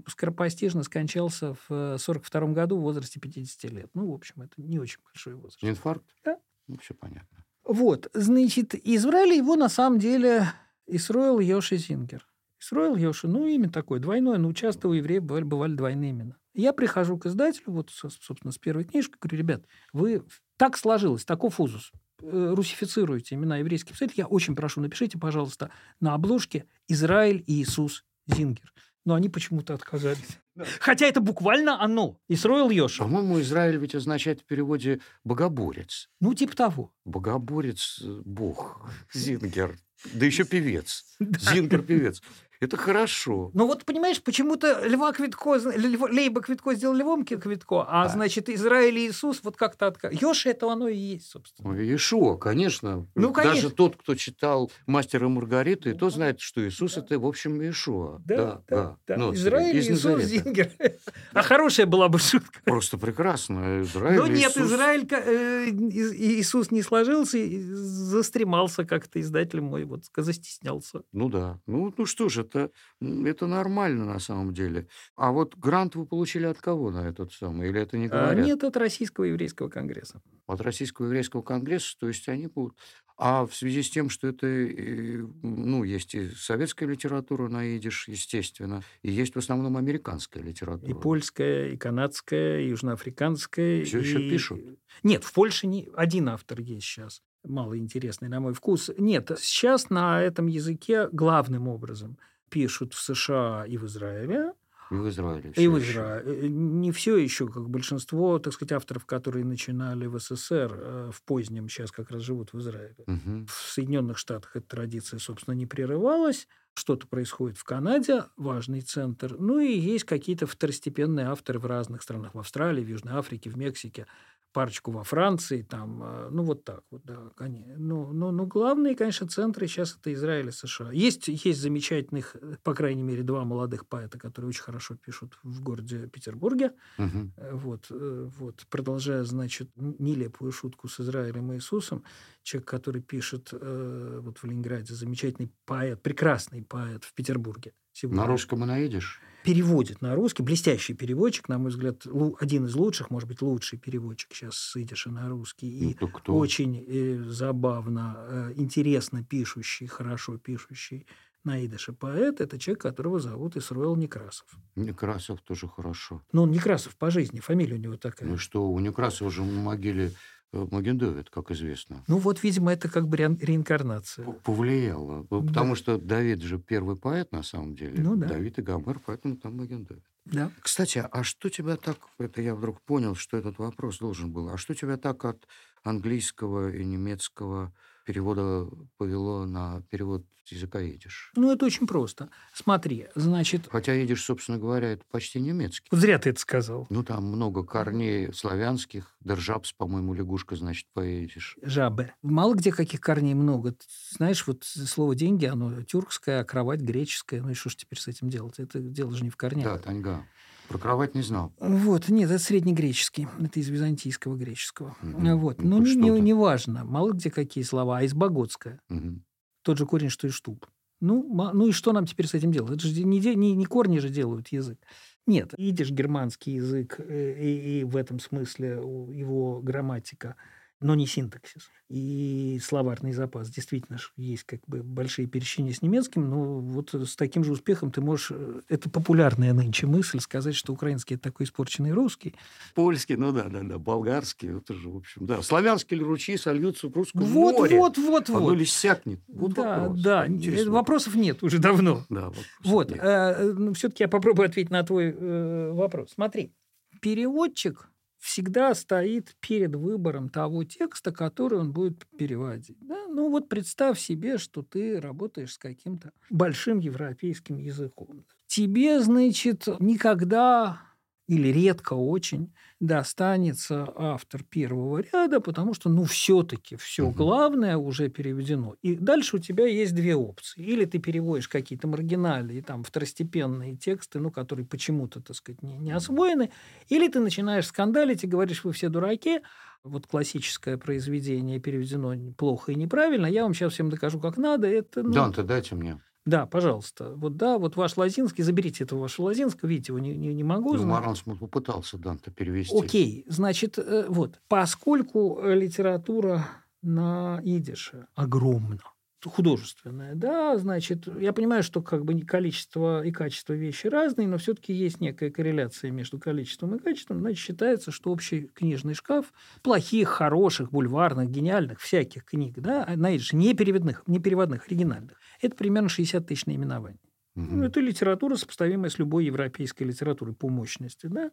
скоропостижно скончался в 1942 году в возрасте 50 лет. Ну, в общем, это не очень большой возраст. Инфаркт? Да. Ну, все понятно. Вот, значит, избрали его на самом деле Исроил Йоши Зингер. Исроил Йоши, ну, имя такое, двойное, но часто у евреев бывали, бывали двойные имена. Я прихожу к издателю, вот, со- собственно, с первой книжкой, говорю, ребят, вы так сложилось, таков узус, э, русифицируете имена еврейских писателей, я очень прошу, напишите, пожалуйста, на обложке «Израиль и Иисус Зингер». Но они почему-то отказались. Хотя это буквально оно. Исроил Йоша. По-моему, Израиль ведь означает в переводе «богоборец». Ну, типа того. Богоборец, бог, <laughs> Зингер. Да еще певец. Зингер певец. Это хорошо. Ну вот, понимаешь, почему-то Льва Квитко, Льва- Лейба Квитко сделал Львом Квитко, а, Да. значит, Израиль и Иисус вот как-то отка... Йоша это оно и есть, собственно. Иешуа, конечно. Ну, конечно. Даже тот, кто читал «Мастера и Маргариты», и тот знает, что Иисус – это, в общем, Иешуа. Да, да, да. Ну, Израиль и из Иисус Назарета. Зингер. <laughs> А хорошая была бы шутка. Просто прекрасно. Израиль, Но нет, Иисус. Израиль, э, Иисус не сложился, застремался как-то издатель мой, вот застеснялся. Ну да. Ну, ну что ж, это, это нормально на самом деле. А вот грант вы получили от кого на этот самый? Или это не А, говорят? Нет, от Российского еврейского конгресса. От Российского еврейского конгресса, то есть они будут. А в связи с тем, что это, э, ну, есть и советская литература на идиш, естественно, и есть в основном американская литература. И польская, и канадская, и южноафриканская. Всё ещё и- пишут? Нет, в Польше не... один автор есть сейчас, малоинтересный на мой вкус. Нет, сейчас на этом языке главным образом пишут в США и в Израиле, И в Израиле. и в. Израиле. Не все еще, как большинство, так сказать, авторов, которые начинали в СССР э, в позднем, сейчас как раз живут в Израиле. Мгм. В Соединенных Штатах эта традиция, собственно, не прерывалась. Что-то происходит в Канаде, важный центр. Ну и есть какие-то второстепенные авторы в разных странах. В Австралии, в Южной Африке, в Мексике. Парочку во Франции. Там, э, ну, вот так вот, да. конечно. Ну, ну, ну, главные, конечно, центры сейчас это Израиль и США. Есть, есть замечательных, э, по крайней мере, два молодых поэта, которые очень хорошо пишут в городе Петербурге. Э, Вот, э, вот, продолжая, значит, нелепую шутку с Израилем и Иисусом, человек, который пишет э, вот в Ленинграде, замечательный поэт, прекрасный поэт в Петербурге сегодня. На русском и на идиш? Переводит на русский, блестящий переводчик, на мой взгляд, один из лучших, может быть, лучший переводчик сейчас с идиша на русский. И Ну, то кто? очень э, забавно, э, интересно пишущий, хорошо пишущий на поэт, это человек, которого зовут Исруэл Некрасов. Некрасов тоже хорошо. Но он Некрасов по жизни, фамилия у него такая. Ну что, у Некрасова же в могиле э, Маген как известно. Ну вот, видимо, это как бы реинкарнация. Повлияло. Да. Потому что Давид же первый поэт на самом деле. Ну да. Давид и Гомер, поэтому там Маген Да. Кстати, а что тебя так, это я вдруг понял, что этот вопрос должен был, а что тебя так от английского и немецкого перевода повело на перевод языка идиш? Ну, это очень просто. Смотри, значит, Хотя идиш, собственно говоря, это почти немецкий. вот зря ты это сказал. Ну, там много корней славянских. Держапс, по-моему, лягушка, значит, по-идиш. Жабе. Мало где каких корней много. Ты Знаешь, вот слово «деньги», оно тюркское, а кровать греческая. Ну и что ж теперь с этим делать? Это дело же не в корнях. Да, Таньга. Про кровать не знал. Вот, нет, это среднегреческий. Это из византийского греческого. Мгм. Вот. Ну, не, не, важно. Мало где какие слова. А из боготская. Мгм. Тот же корень, что и штуб. Ну, ну и что нам теперь с этим делать? Это же не, не, не корни же делают язык. Нет, идиш германский язык, э, и, и в этом смысле его грамматика, но не синтаксис. И словарный запас. Действительно есть как бы большие пересечения с немецким, но вот с таким же успехом ты можешь... э, Это популярная нынче мысль сказать, что украинский – это такой испорченный русский. Польский, ну да, да, да, болгарский, это же, в общем, да. Славянские ручьи сольются в русском Вот, море? вот, вот, вот. ли иссякнет? Вот да, вопрос. да. Интересный Э, Вопросов нет уже давно. Да, Вот, нет. все-таки я попробую ответить на твой э, вопрос. Смотри, переводчик всегда стоит перед выбором того текста, который он будет переводить. да? Ну вот представь себе, что ты работаешь с каким-то большим европейским языком. Тебе, значит, никогда или редко очень достанется автор первого ряда, потому что, ну, все-таки все главное уже переведено. И дальше у тебя есть две опции. Или ты переводишь какие-то маргинальные, там, второстепенные тексты, ну, которые почему-то, так сказать, не, не освоены, или ты начинаешь скандалить и говоришь, вы все дураки, вот классическое произведение переведено плохо и неправильно, я вам сейчас всем докажу, как надо. Это, ну, Данте, дайте мне. Да, пожалуйста. Вот да, вот ваш Лазинский, заберите этого вашего Лазинского, видите, его не, не, не могу. Ну. Маранс попытался Данте перевести. Окей, значит, э, вот, поскольку э, литература на идише огромна, художественная, да, значит, я понимаю, что как бы количество и качество вещи разные, но все-таки есть некая корреляция между количеством и качеством, значит, считается, что общий книжный шкаф плохих, хороших, бульварных, гениальных, всяких книг, да, а на идише, не переводных, не переводных, оригинальных, это примерно 60 тысяч наименований. Мгм. Ну, это литература, сопоставимая с любой европейской литературой по мощности, да?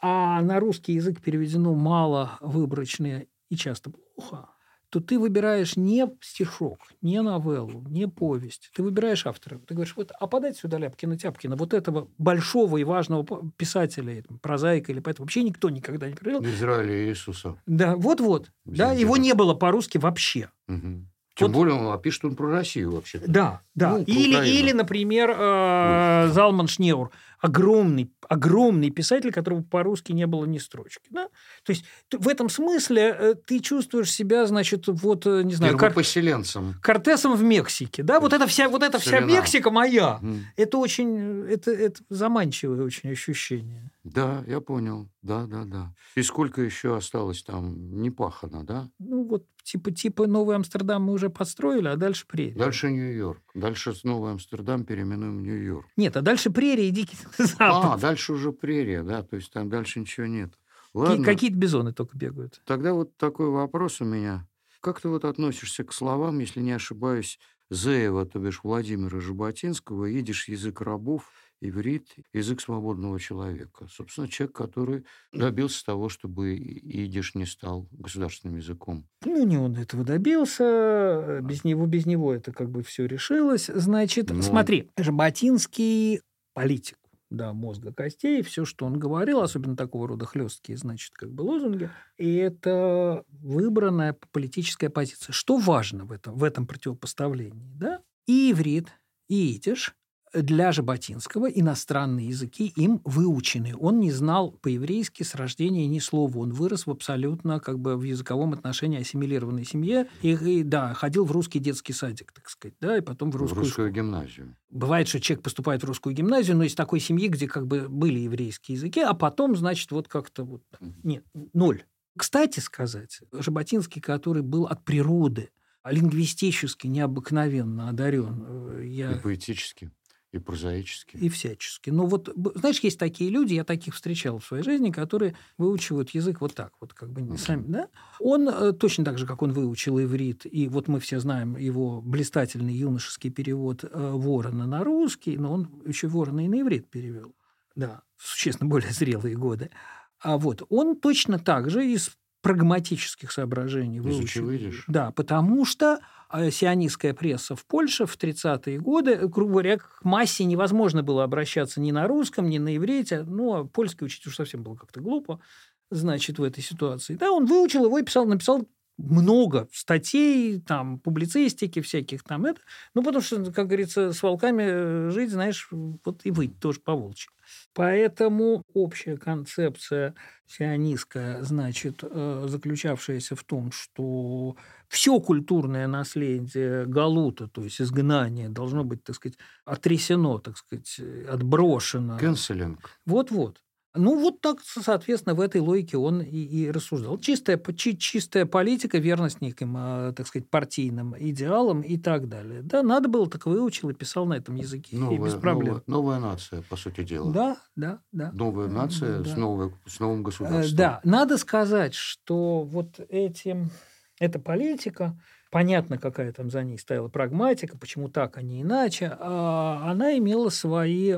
А на русский язык переведено мало, выборочно и часто плохо, то ты выбираешь не стишок, не новеллу, не повесть. Ты выбираешь автора. Ты говоришь, вот, а подать сюда Ляпкина-Тяпкина, вот этого большого и важного писателя, прозаика или поэта, вообще никто никогда не перевел. В Израиле Иисуса. Да, вот-вот. Да, его не было по-русски вообще. Мгм. Тем Вот- более он а пишет он про Россию вообще. Да, да. Ну, или, Украину. или, например, э, Залман Шнеур. Огромный, огромный писатель, которого по-русски не было ни строчки. Да? То есть в этом смысле э, ты чувствуешь себя, значит, вот, э, не знаю, Первопоселенцем. Кортесом в Мексике. Да? Вот эта вся, вот эта вся. Мексика моя. Мгм. Это очень это, это заманчивое очень ощущение. Да, я понял. Да, да, да. И сколько еще осталось там не пахано, да? Ну, вот типа, типа Новый Амстердам мы уже построили, а дальше прерия. Дальше Нью-Йорк. Дальше с Новый Амстердам переименуем Нью-Йорк. Нет, а дальше прерия и Дикий <laughs> А, Запад. дальше уже прерия, да, то есть там дальше ничего нет. Ладно, Какие-то бизоны только бегают. тогда вот такой вопрос у меня. Как ты вот относишься к словам, если не ошибаюсь, Зеева, то бишь Владимира Жаботинского, идиш язык рабов, иврит, язык свободного человека. Собственно, человек, который добился того, чтобы идиш не стал государственным языком. Ну, не он этого добился, э, без него, без него это как бы все решилось. Значит, Ну. смотри, Жаботинский политик, да, мозга костей, все, что он говорил, особенно такого рода хлесткие, значит, как бы лозунги, и это выбранная политическая позиция. Что важно в этом, в этом противопоставлении, да? И иврит, и идиш для Жаботинского иностранные языки им выучены. Он не знал по-еврейски с рождения ни слова. Он вырос в абсолютно как бы в языковом отношении ассимилированной семье. И, и, да, ходил в русский детский садик, так сказать, да, и потом в В русскую русскую гимназию. Бывает, что человек поступает в русскую гимназию, но из такой семьи, где как бы были еврейские языки, а потом, значит, вот как-то вот... Нет, ноль. Кстати сказать, Жаботинский, который был от природы лингвистически необыкновенно одарен, э, И я поэтически, и прозаически. и всячески. Но вот, б- знаешь, есть такие люди, я таких встречал в своей жизни, которые выучивают язык вот так, вот как бы не сами, да? Он э, точно так же, как он выучил иврит, и вот мы все знаем его блистательный юношеский перевод э, Ворона на русский, но он еще Ворона и на иврит перевел, да, в существенно более <laughs> зрелые годы. А вот он точно так же из прагматических соображений выучил. идиш. Да, потому что э, сионистская пресса в Польше в 30-е годы, э, грубо говоря, к массе невозможно было обращаться ни на русском, ни на иврите. Ну, а польский учить уж совсем было как-то глупо, значит, в этой ситуации. Да, он выучил его и писал, написал много статей, там, публицистики всяких там это. Ну, потому что, как говорится, с волками э, жить, знаешь, вот и выйти тоже по волчьи. Поэтому общая концепция сионистская, значит, э, заключавшаяся в том, что все культурное наследие Галута, то есть изгнание, должно быть, так сказать, отрясено, так сказать, отброшено. Кэнселинг. Вот-вот. Ну, вот так, соответственно, в этой логике он и, и рассуждал. Чистая, чи- чистая политика, верность неким, э, так сказать, партийным идеалам и так далее. Да, надо было, так выучил и писал на этом языке. и Новая, без проблем. новая, новая нация, по сути дела. Да, да, да. Новая нация Да. с, новой- с новым Э, государством. Да, надо сказать, что вот этим, эта политика, понятно, какая там за ней стояла прагматика, почему так, а не иначе, а она имела свои,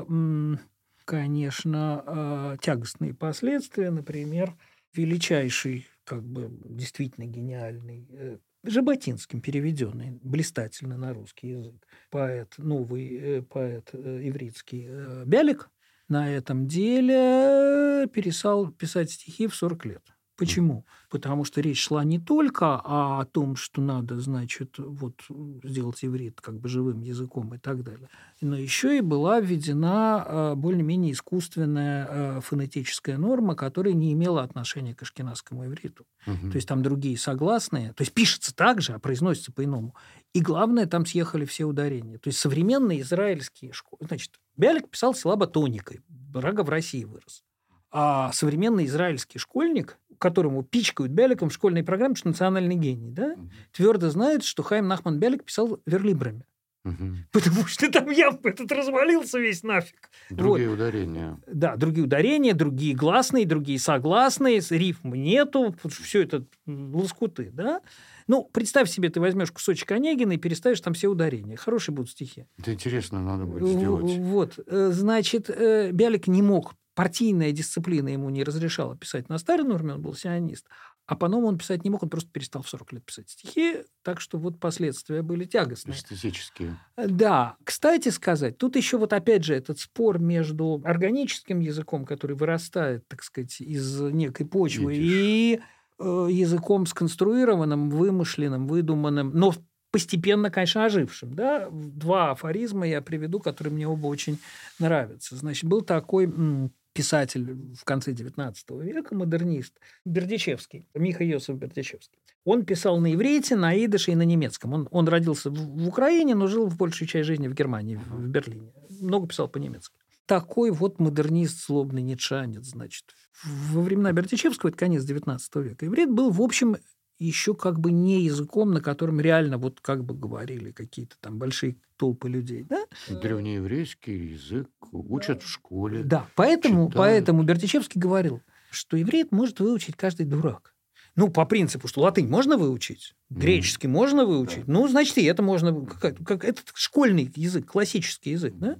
конечно, э, тягостные последствия. Например, величайший, как бы действительно гениальный э, Жаботинским переведенный блистательно на русский язык поэт, новый э, поэт ивритский Бялик на этом деле перестал писать стихи в 40 лет. Почему? Потому что речь шла не только о том, что надо, значит, вот сделать иврит как бы живым языком и так далее, но еще и была введена э, более-менее искусственная э, фонетическая норма, которая не имела отношения к ашкенадскому ивриту. Мгм. То есть там другие согласные. То есть пишется так же, а произносится по-иному. И главное, там съехали все ударения. То есть современные израильские школы. Значит, Бялик писал силаба тоникой. Брага в России вырос. А современный израильский школьник, которому пичкают Бяликом в школьной программе, что национальный гений, да, Мгм. твердо знает, что Хайм Нахман Бялик писал верлибрами. Мгм. Потому что там я этот развалился весь нафиг. Другие ударения. Да, другие ударения, другие гласные, другие согласные, рифм нету, все это лоскуты, да? Ну, представь себе, ты возьмешь кусочек Онегина и переставишь там все ударения. Хорошие будут стихи. Это интересно надо будет сделать. Вот, э, значит, э, Бялик не мог, партийная дисциплина ему не разрешала писать на старой норме, он был сионист, а по новому он писать не мог, он просто перестал в 40 лет писать стихи, так что вот последствия были тягостные. Эстетические. Да, кстати сказать, тут еще вот опять же этот спор между органическим языком, который вырастает, так сказать, из некой почвы, Видишь. и э, языком сконструированным, вымышленным, выдуманным, но постепенно, конечно, ожившим. Да? Два афоризма я приведу, которые мне оба очень нравятся. Значит, был такой м, писатель в конце XIX века, модернист, Бердичевский, Миха Йосиф Бердичевский. Он писал на иврите, на идыше и на немецком. Он, он родился в, в Украине, но жил в большую часть жизни в Германии, в, в Берлине. Много писал по-немецки. Такой вот модернист, злобный нитшанец, значит. Во времена Бердичевского, это конец XIX века, иврит был, в общем, еще как бы не языком, на котором реально вот как бы говорили какие-то там большие толпы людей, да? Древнееврейский язык учат в школе. Да, поэтому, читают. поэтому Бердичевский говорил, что иврит может выучить каждый дурак. Ну, по принципу, что латынь можно выучить, греческий можно выучить, ну, значит, и это можно... Как, как, это школьный язык, классический язык, да?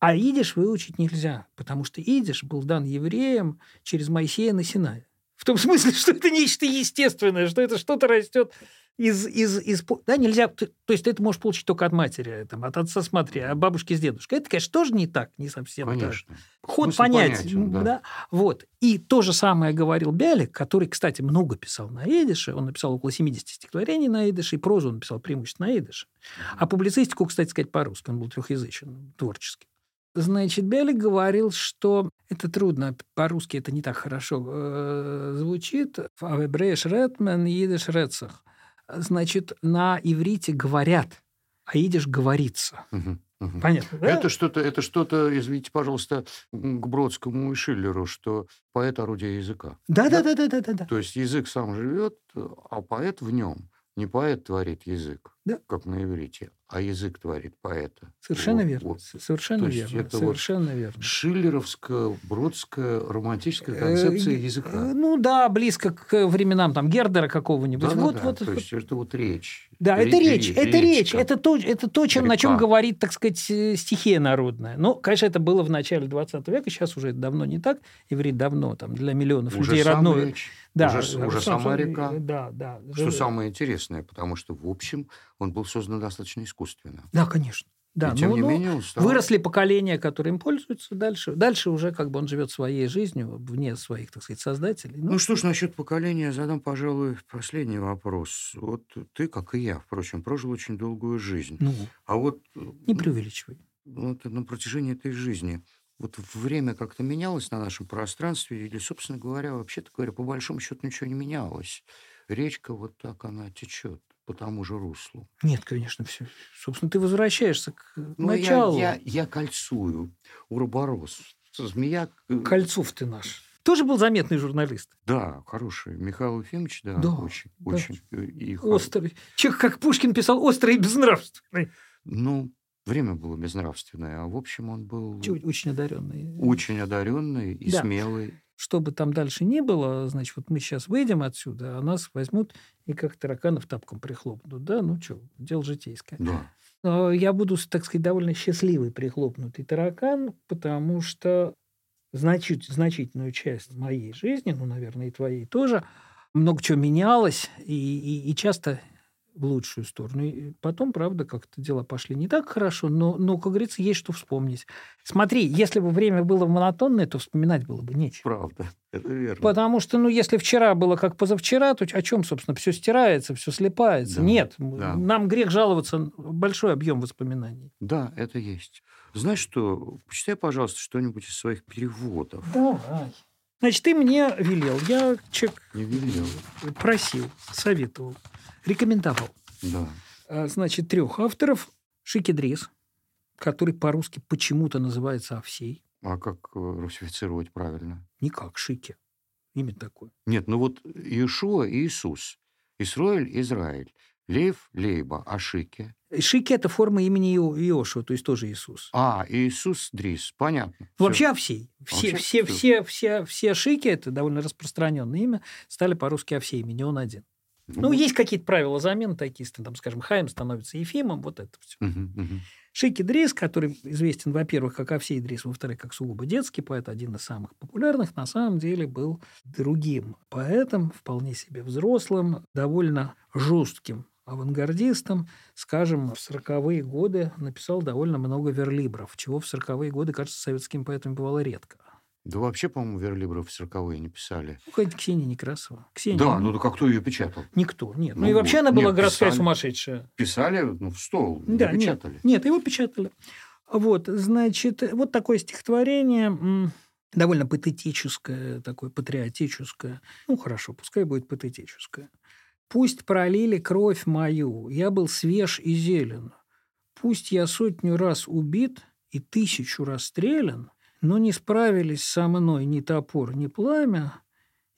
А идиш выучить нельзя, потому что идиш был дан евреям через Моисея на Синае. В том смысле, <laughs> что это нечто естественное, что это что-то растет из, из, из... Да, нельзя... То есть ты это можешь получить только от матери, там, от отца смотри, а бабушки с дедушкой. Это, конечно, тоже не так, не совсем Конечно. так. Ход Смысл понятен, понятен, да. да. Вот. И то же самое говорил Бялик, который, кстати, много писал на идише. Он написал около 70 стихотворений на идише, и прозу он написал преимущественно на идише. А публицистику, кстати сказать, по-русски. Он был трехязычен, творческий. Значит, Белик говорил, что это трудно, по-русски это не так хорошо э, звучит. Авебреш ретмен, идиш рецах. Значит, на иврите говорят, а идиш говорится. Понятно, да? Это что-то, это что-то, извините, пожалуйста, к Бродскому и Шиллеру, что поэт орудие языка. Да, да, да, да, да, да, да. То есть язык сам живет, а поэт в нем. Не поэт творит язык, Да. как на иврите, а язык творит поэта. Совершенно Вот, верно. вот. Совершенно То верно. это вот Совершенно верно. Шиллеровская, бродская, романтическая Э, концепция э, языка. Ну да, близко к временам там Гердера какого-нибудь. Да-да-да, вот, вот, то вот. есть это вот речь. Да, Ре- это речь, ре- это речь, это то, это то чем, на чем Река. говорит, так сказать, э, стихия народная. Ну, конечно, это было в начале 20 века, сейчас уже это давно не так. Иврит давно там для миллионов Уже людей родной. речь, Да, уже, э, уже сам- сама сам- река. Да, да. Что Э, самое интересное, потому что, в общем, он был создан достаточно искусственно. Да, конечно. Да, И тем ну, не ну, менее он стал... Выросли поколения, которые им пользуются дальше. Дальше уже как бы он живет своей жизнью вне своих, так сказать, создателей. Ну, Ну что ж, насчет поколения задам, пожалуй, последний вопрос. Вот ты, как и я, впрочем, прожил очень долгую жизнь. ну, А вот, не преувеличивай. вот на протяжении этой жизни вот время как-то менялось на нашем пространстве, или, собственно говоря, вообще-то говоря, по большому счету ничего не менялось. Речка вот так она течет по тому же руслу. Нет, конечно, все. Собственно, ты возвращаешься к Ну, я- началу. Я, я, кольцую. Уроборос. Змея... э, Кольцов ты наш. Тоже был заметный журналист. Да, хороший. Михаил Ефимович, да, Да, очень, да. очень. э, И Острый. Человек, как Пушкин писал, острый и безнравственный. Ну, время было безнравственное, а в общем он был Очень одаренный. очень одаренный и Да. смелый. Что бы там дальше ни было, значит, вот мы сейчас выйдем отсюда, а нас возьмут и как тараканов тапком прихлопнут. Да, ну что, дело житейское. Да. Но я буду, так сказать, довольно счастливый прихлопнутый таракан, потому что значит, значительную часть моей жизни, ну, наверное, и твоей тоже, много чего менялось, и, и, и часто в лучшую сторону. И потом, правда, как-то дела пошли не так хорошо, но, но, как говорится, есть что вспомнить. Смотри, если бы время было монотонное, то вспоминать было бы нечего. Правда, <laughs> это верно. Потому что, ну, если вчера было как позавчера, то о чем, собственно, все стирается, все слипается? Да, Нет, да. нам грех жаловаться большой объем воспоминаний. Да, это есть. Знаешь что, почитай, пожалуйста, что-нибудь из своих переводов. Давай. Значит, ты мне велел, я человек Не велел. просил, советовал, рекомендовал. Да. А, Значит, трех авторов. Шикидрис, который по-русски почему-то называется Овсей. А как э, русифицировать правильно? Никак, Шики. Имя такое. Нет, ну вот Иешуа и Иисус. Исроэль, Израиль. Лев, Лейба, Ашики. Шики – это форма имени Ио- Иошуа, то есть тоже Иисус. А, Иисус Дрис. Понятно. Всё. Вообще Овсей. Все, все, все, все, все шики, это довольно распространенное имя, стали по-русски Овсеями, не он один. Ну, есть какие-то правила замены такие, там, скажем, Хаим становится Ефимом, вот это все. Шики Дрис, который известен, во-первых, как Овсей Дрис, во-вторых, как сугубо детский поэт, один из самых популярных, на самом деле был другим поэтом, вполне себе взрослым, довольно жестким авангардистом, скажем, в 40-е годы написал довольно много верлибров, чего в 40-е годы, кажется, советскими поэтами бывало редко. Да вообще, по-моему, верлибров сороковые не писали. Ну, какая-то Ксения Некрасова. Ксения. Да, ну так а кто ее печатал? Никто, нет. Ну, Ну и вообще она была нет, городская писали. сумасшедшая. Писали, ну, в стол, Да, нет, печатали. нет, его печатали. Вот, значит, вот такое стихотворение. довольно патетическое, такое патриотическое. Ну, хорошо, пускай будет патетическое. «Пусть пролили кровь мою, я был свеж и зелен. Пусть я сотню раз убит и тысячу расстрелян, но не справились со мной ни топор, ни пламя.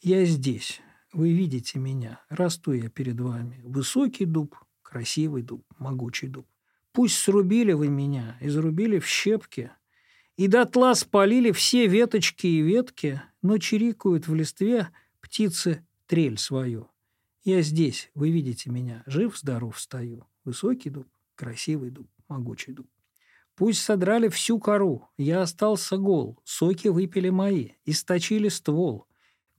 Я здесь, вы видите меня, расту я перед вами. Высокий дуб, красивый дуб, могучий дуб. Пусть срубили вы меня и зарубили в щепки, и дотла спалили все веточки и ветки, но чирикают в листве птицы трель свою. Я здесь, вы видите меня, жив-здоров стою. Высокий дуб, красивый дуб, могучий дуб. Пусть содрали всю кору, я остался гол, соки выпили мои, источили ствол.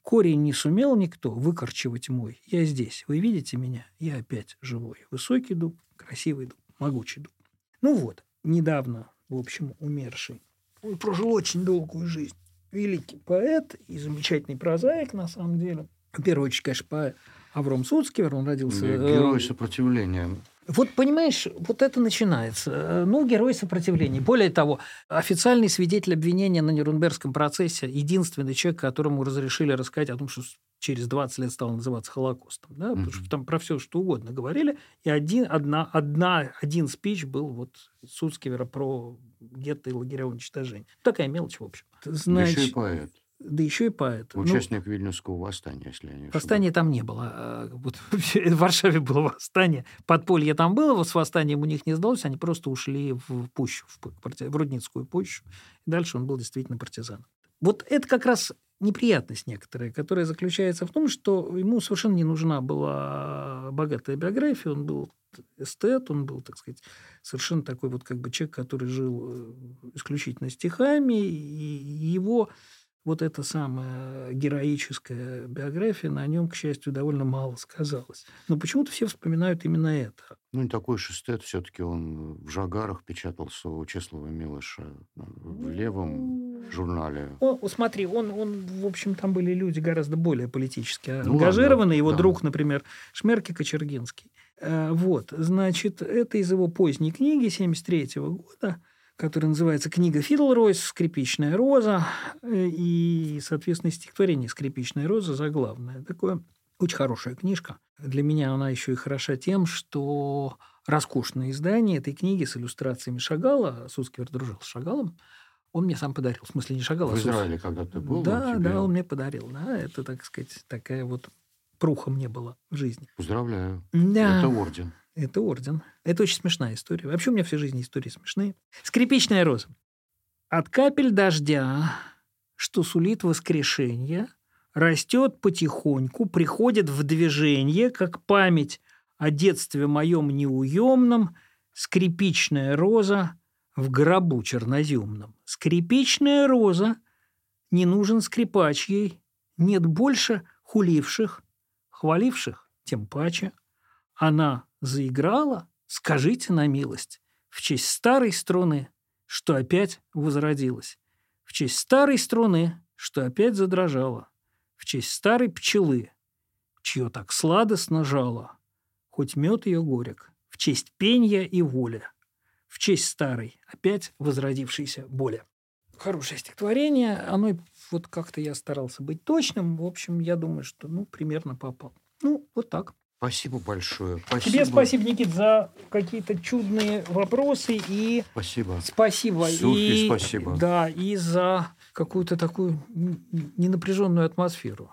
Корень не сумел никто выкорчевать мой. Я здесь, вы видите меня, я опять живой. Высокий дуб, красивый дуб, могучий дуб. Ну вот, недавно, в общем, умерший. Он прожил очень долгую жизнь. Великий поэт и замечательный прозаик, на самом деле. В первую очередь, конечно, поэт Авром Суцкивер, он родился... э, Герой сопротивления. Вот понимаешь, вот это начинается. Ну, герой сопротивления. Более того, официальный свидетель обвинения на Нюрнбергском процессе, единственный человек, которому разрешили рассказать о том, что через 20 лет стал называться Холокостом. Да? Потому что там про все что угодно говорили. И один, одна, одна, один спич был вот Суцкивера про гетто и лагеря уничтожения. Такая мелочь, в общем. Значит, еще и поэт. Да еще и поэт. Ну, Участник Вильнюсского восстания, если я не ошибаюсь. Восстания там не было. А, Вот <laughs> в Варшаве было восстание. Подполье там было, вот с восстанием у них не сдалось, они просто ушли в пущу, в, в Рудницкую пущу. И дальше он был действительно партизаном. Вот это как раз неприятность некоторая, которая заключается в том, что ему совершенно не нужна была богатая биография, он был эстет, он был, так сказать, совершенно такой вот как бы человек, который жил э, исключительно стихами, и его вот эта самая героическая биография на нем, к счастью, довольно мало сказалась. Но почему-то все вспоминают именно это. Ну, не такой шестет, все-таки он в Жагарах печатался у Чеслова Милыша э, в левом журнале. Он, вот смотри, он, он, в общем, там были люди гораздо более политически Ну ангажированные. ладно, Его да. друг, например, Шмерки Кочергинский. Э, Вот, значит, это из его поздней книги 73 года, которая называется «Книга Фидлройс. Скрипичная роза». э, И, соответственно, стихотворение «Скрипичная роза» заглавное. Такое очень хорошая книжка. Для меня она еще и хороша тем, что роскошное издание этой книги с иллюстрациями Шагала, Суцкивер дружил с Шагалом, он мне сам подарил. В смысле, не Шагал, а В. Израиле, когда ты был, Да, тебе- да, он мне подарил. Да, это, так сказать, такая вот пруха мне была в жизни. Поздравляю. Да, Это это... орден. Это очень смешная история. Вообще у меня всю жизнь истории смешные. Скрипичная роза. От капель дождя, что сулит воскрешение, растет потихоньку, приходит в движение, как память о детстве моем неуемном, скрипичная роза в гробу черноземном. Скрипичная роза, не нужен скрипач ей, нет больше хуливших, хваливших, тем паче. Она заиграла, скажите на милость, в честь старой струны, что опять возродилась, в честь старой струны, что опять задрожала, в честь старой пчелы, чье так сладостно жало, хоть мед ее горек, в честь пенья и воля, в честь старой, опять возродившейся боли. Хорошее стихотворение, оно вот как-то я старался быть точным, в общем, я думаю, что, ну, примерно попал. Ну, вот так. Спасибо большое. Спасибо. Тебе спасибо, Никит, за какие-то чудные вопросы и Спасибо. спасибо. Софье и, спасибо. Да, и за какую-то такую ненапряженную атмосферу.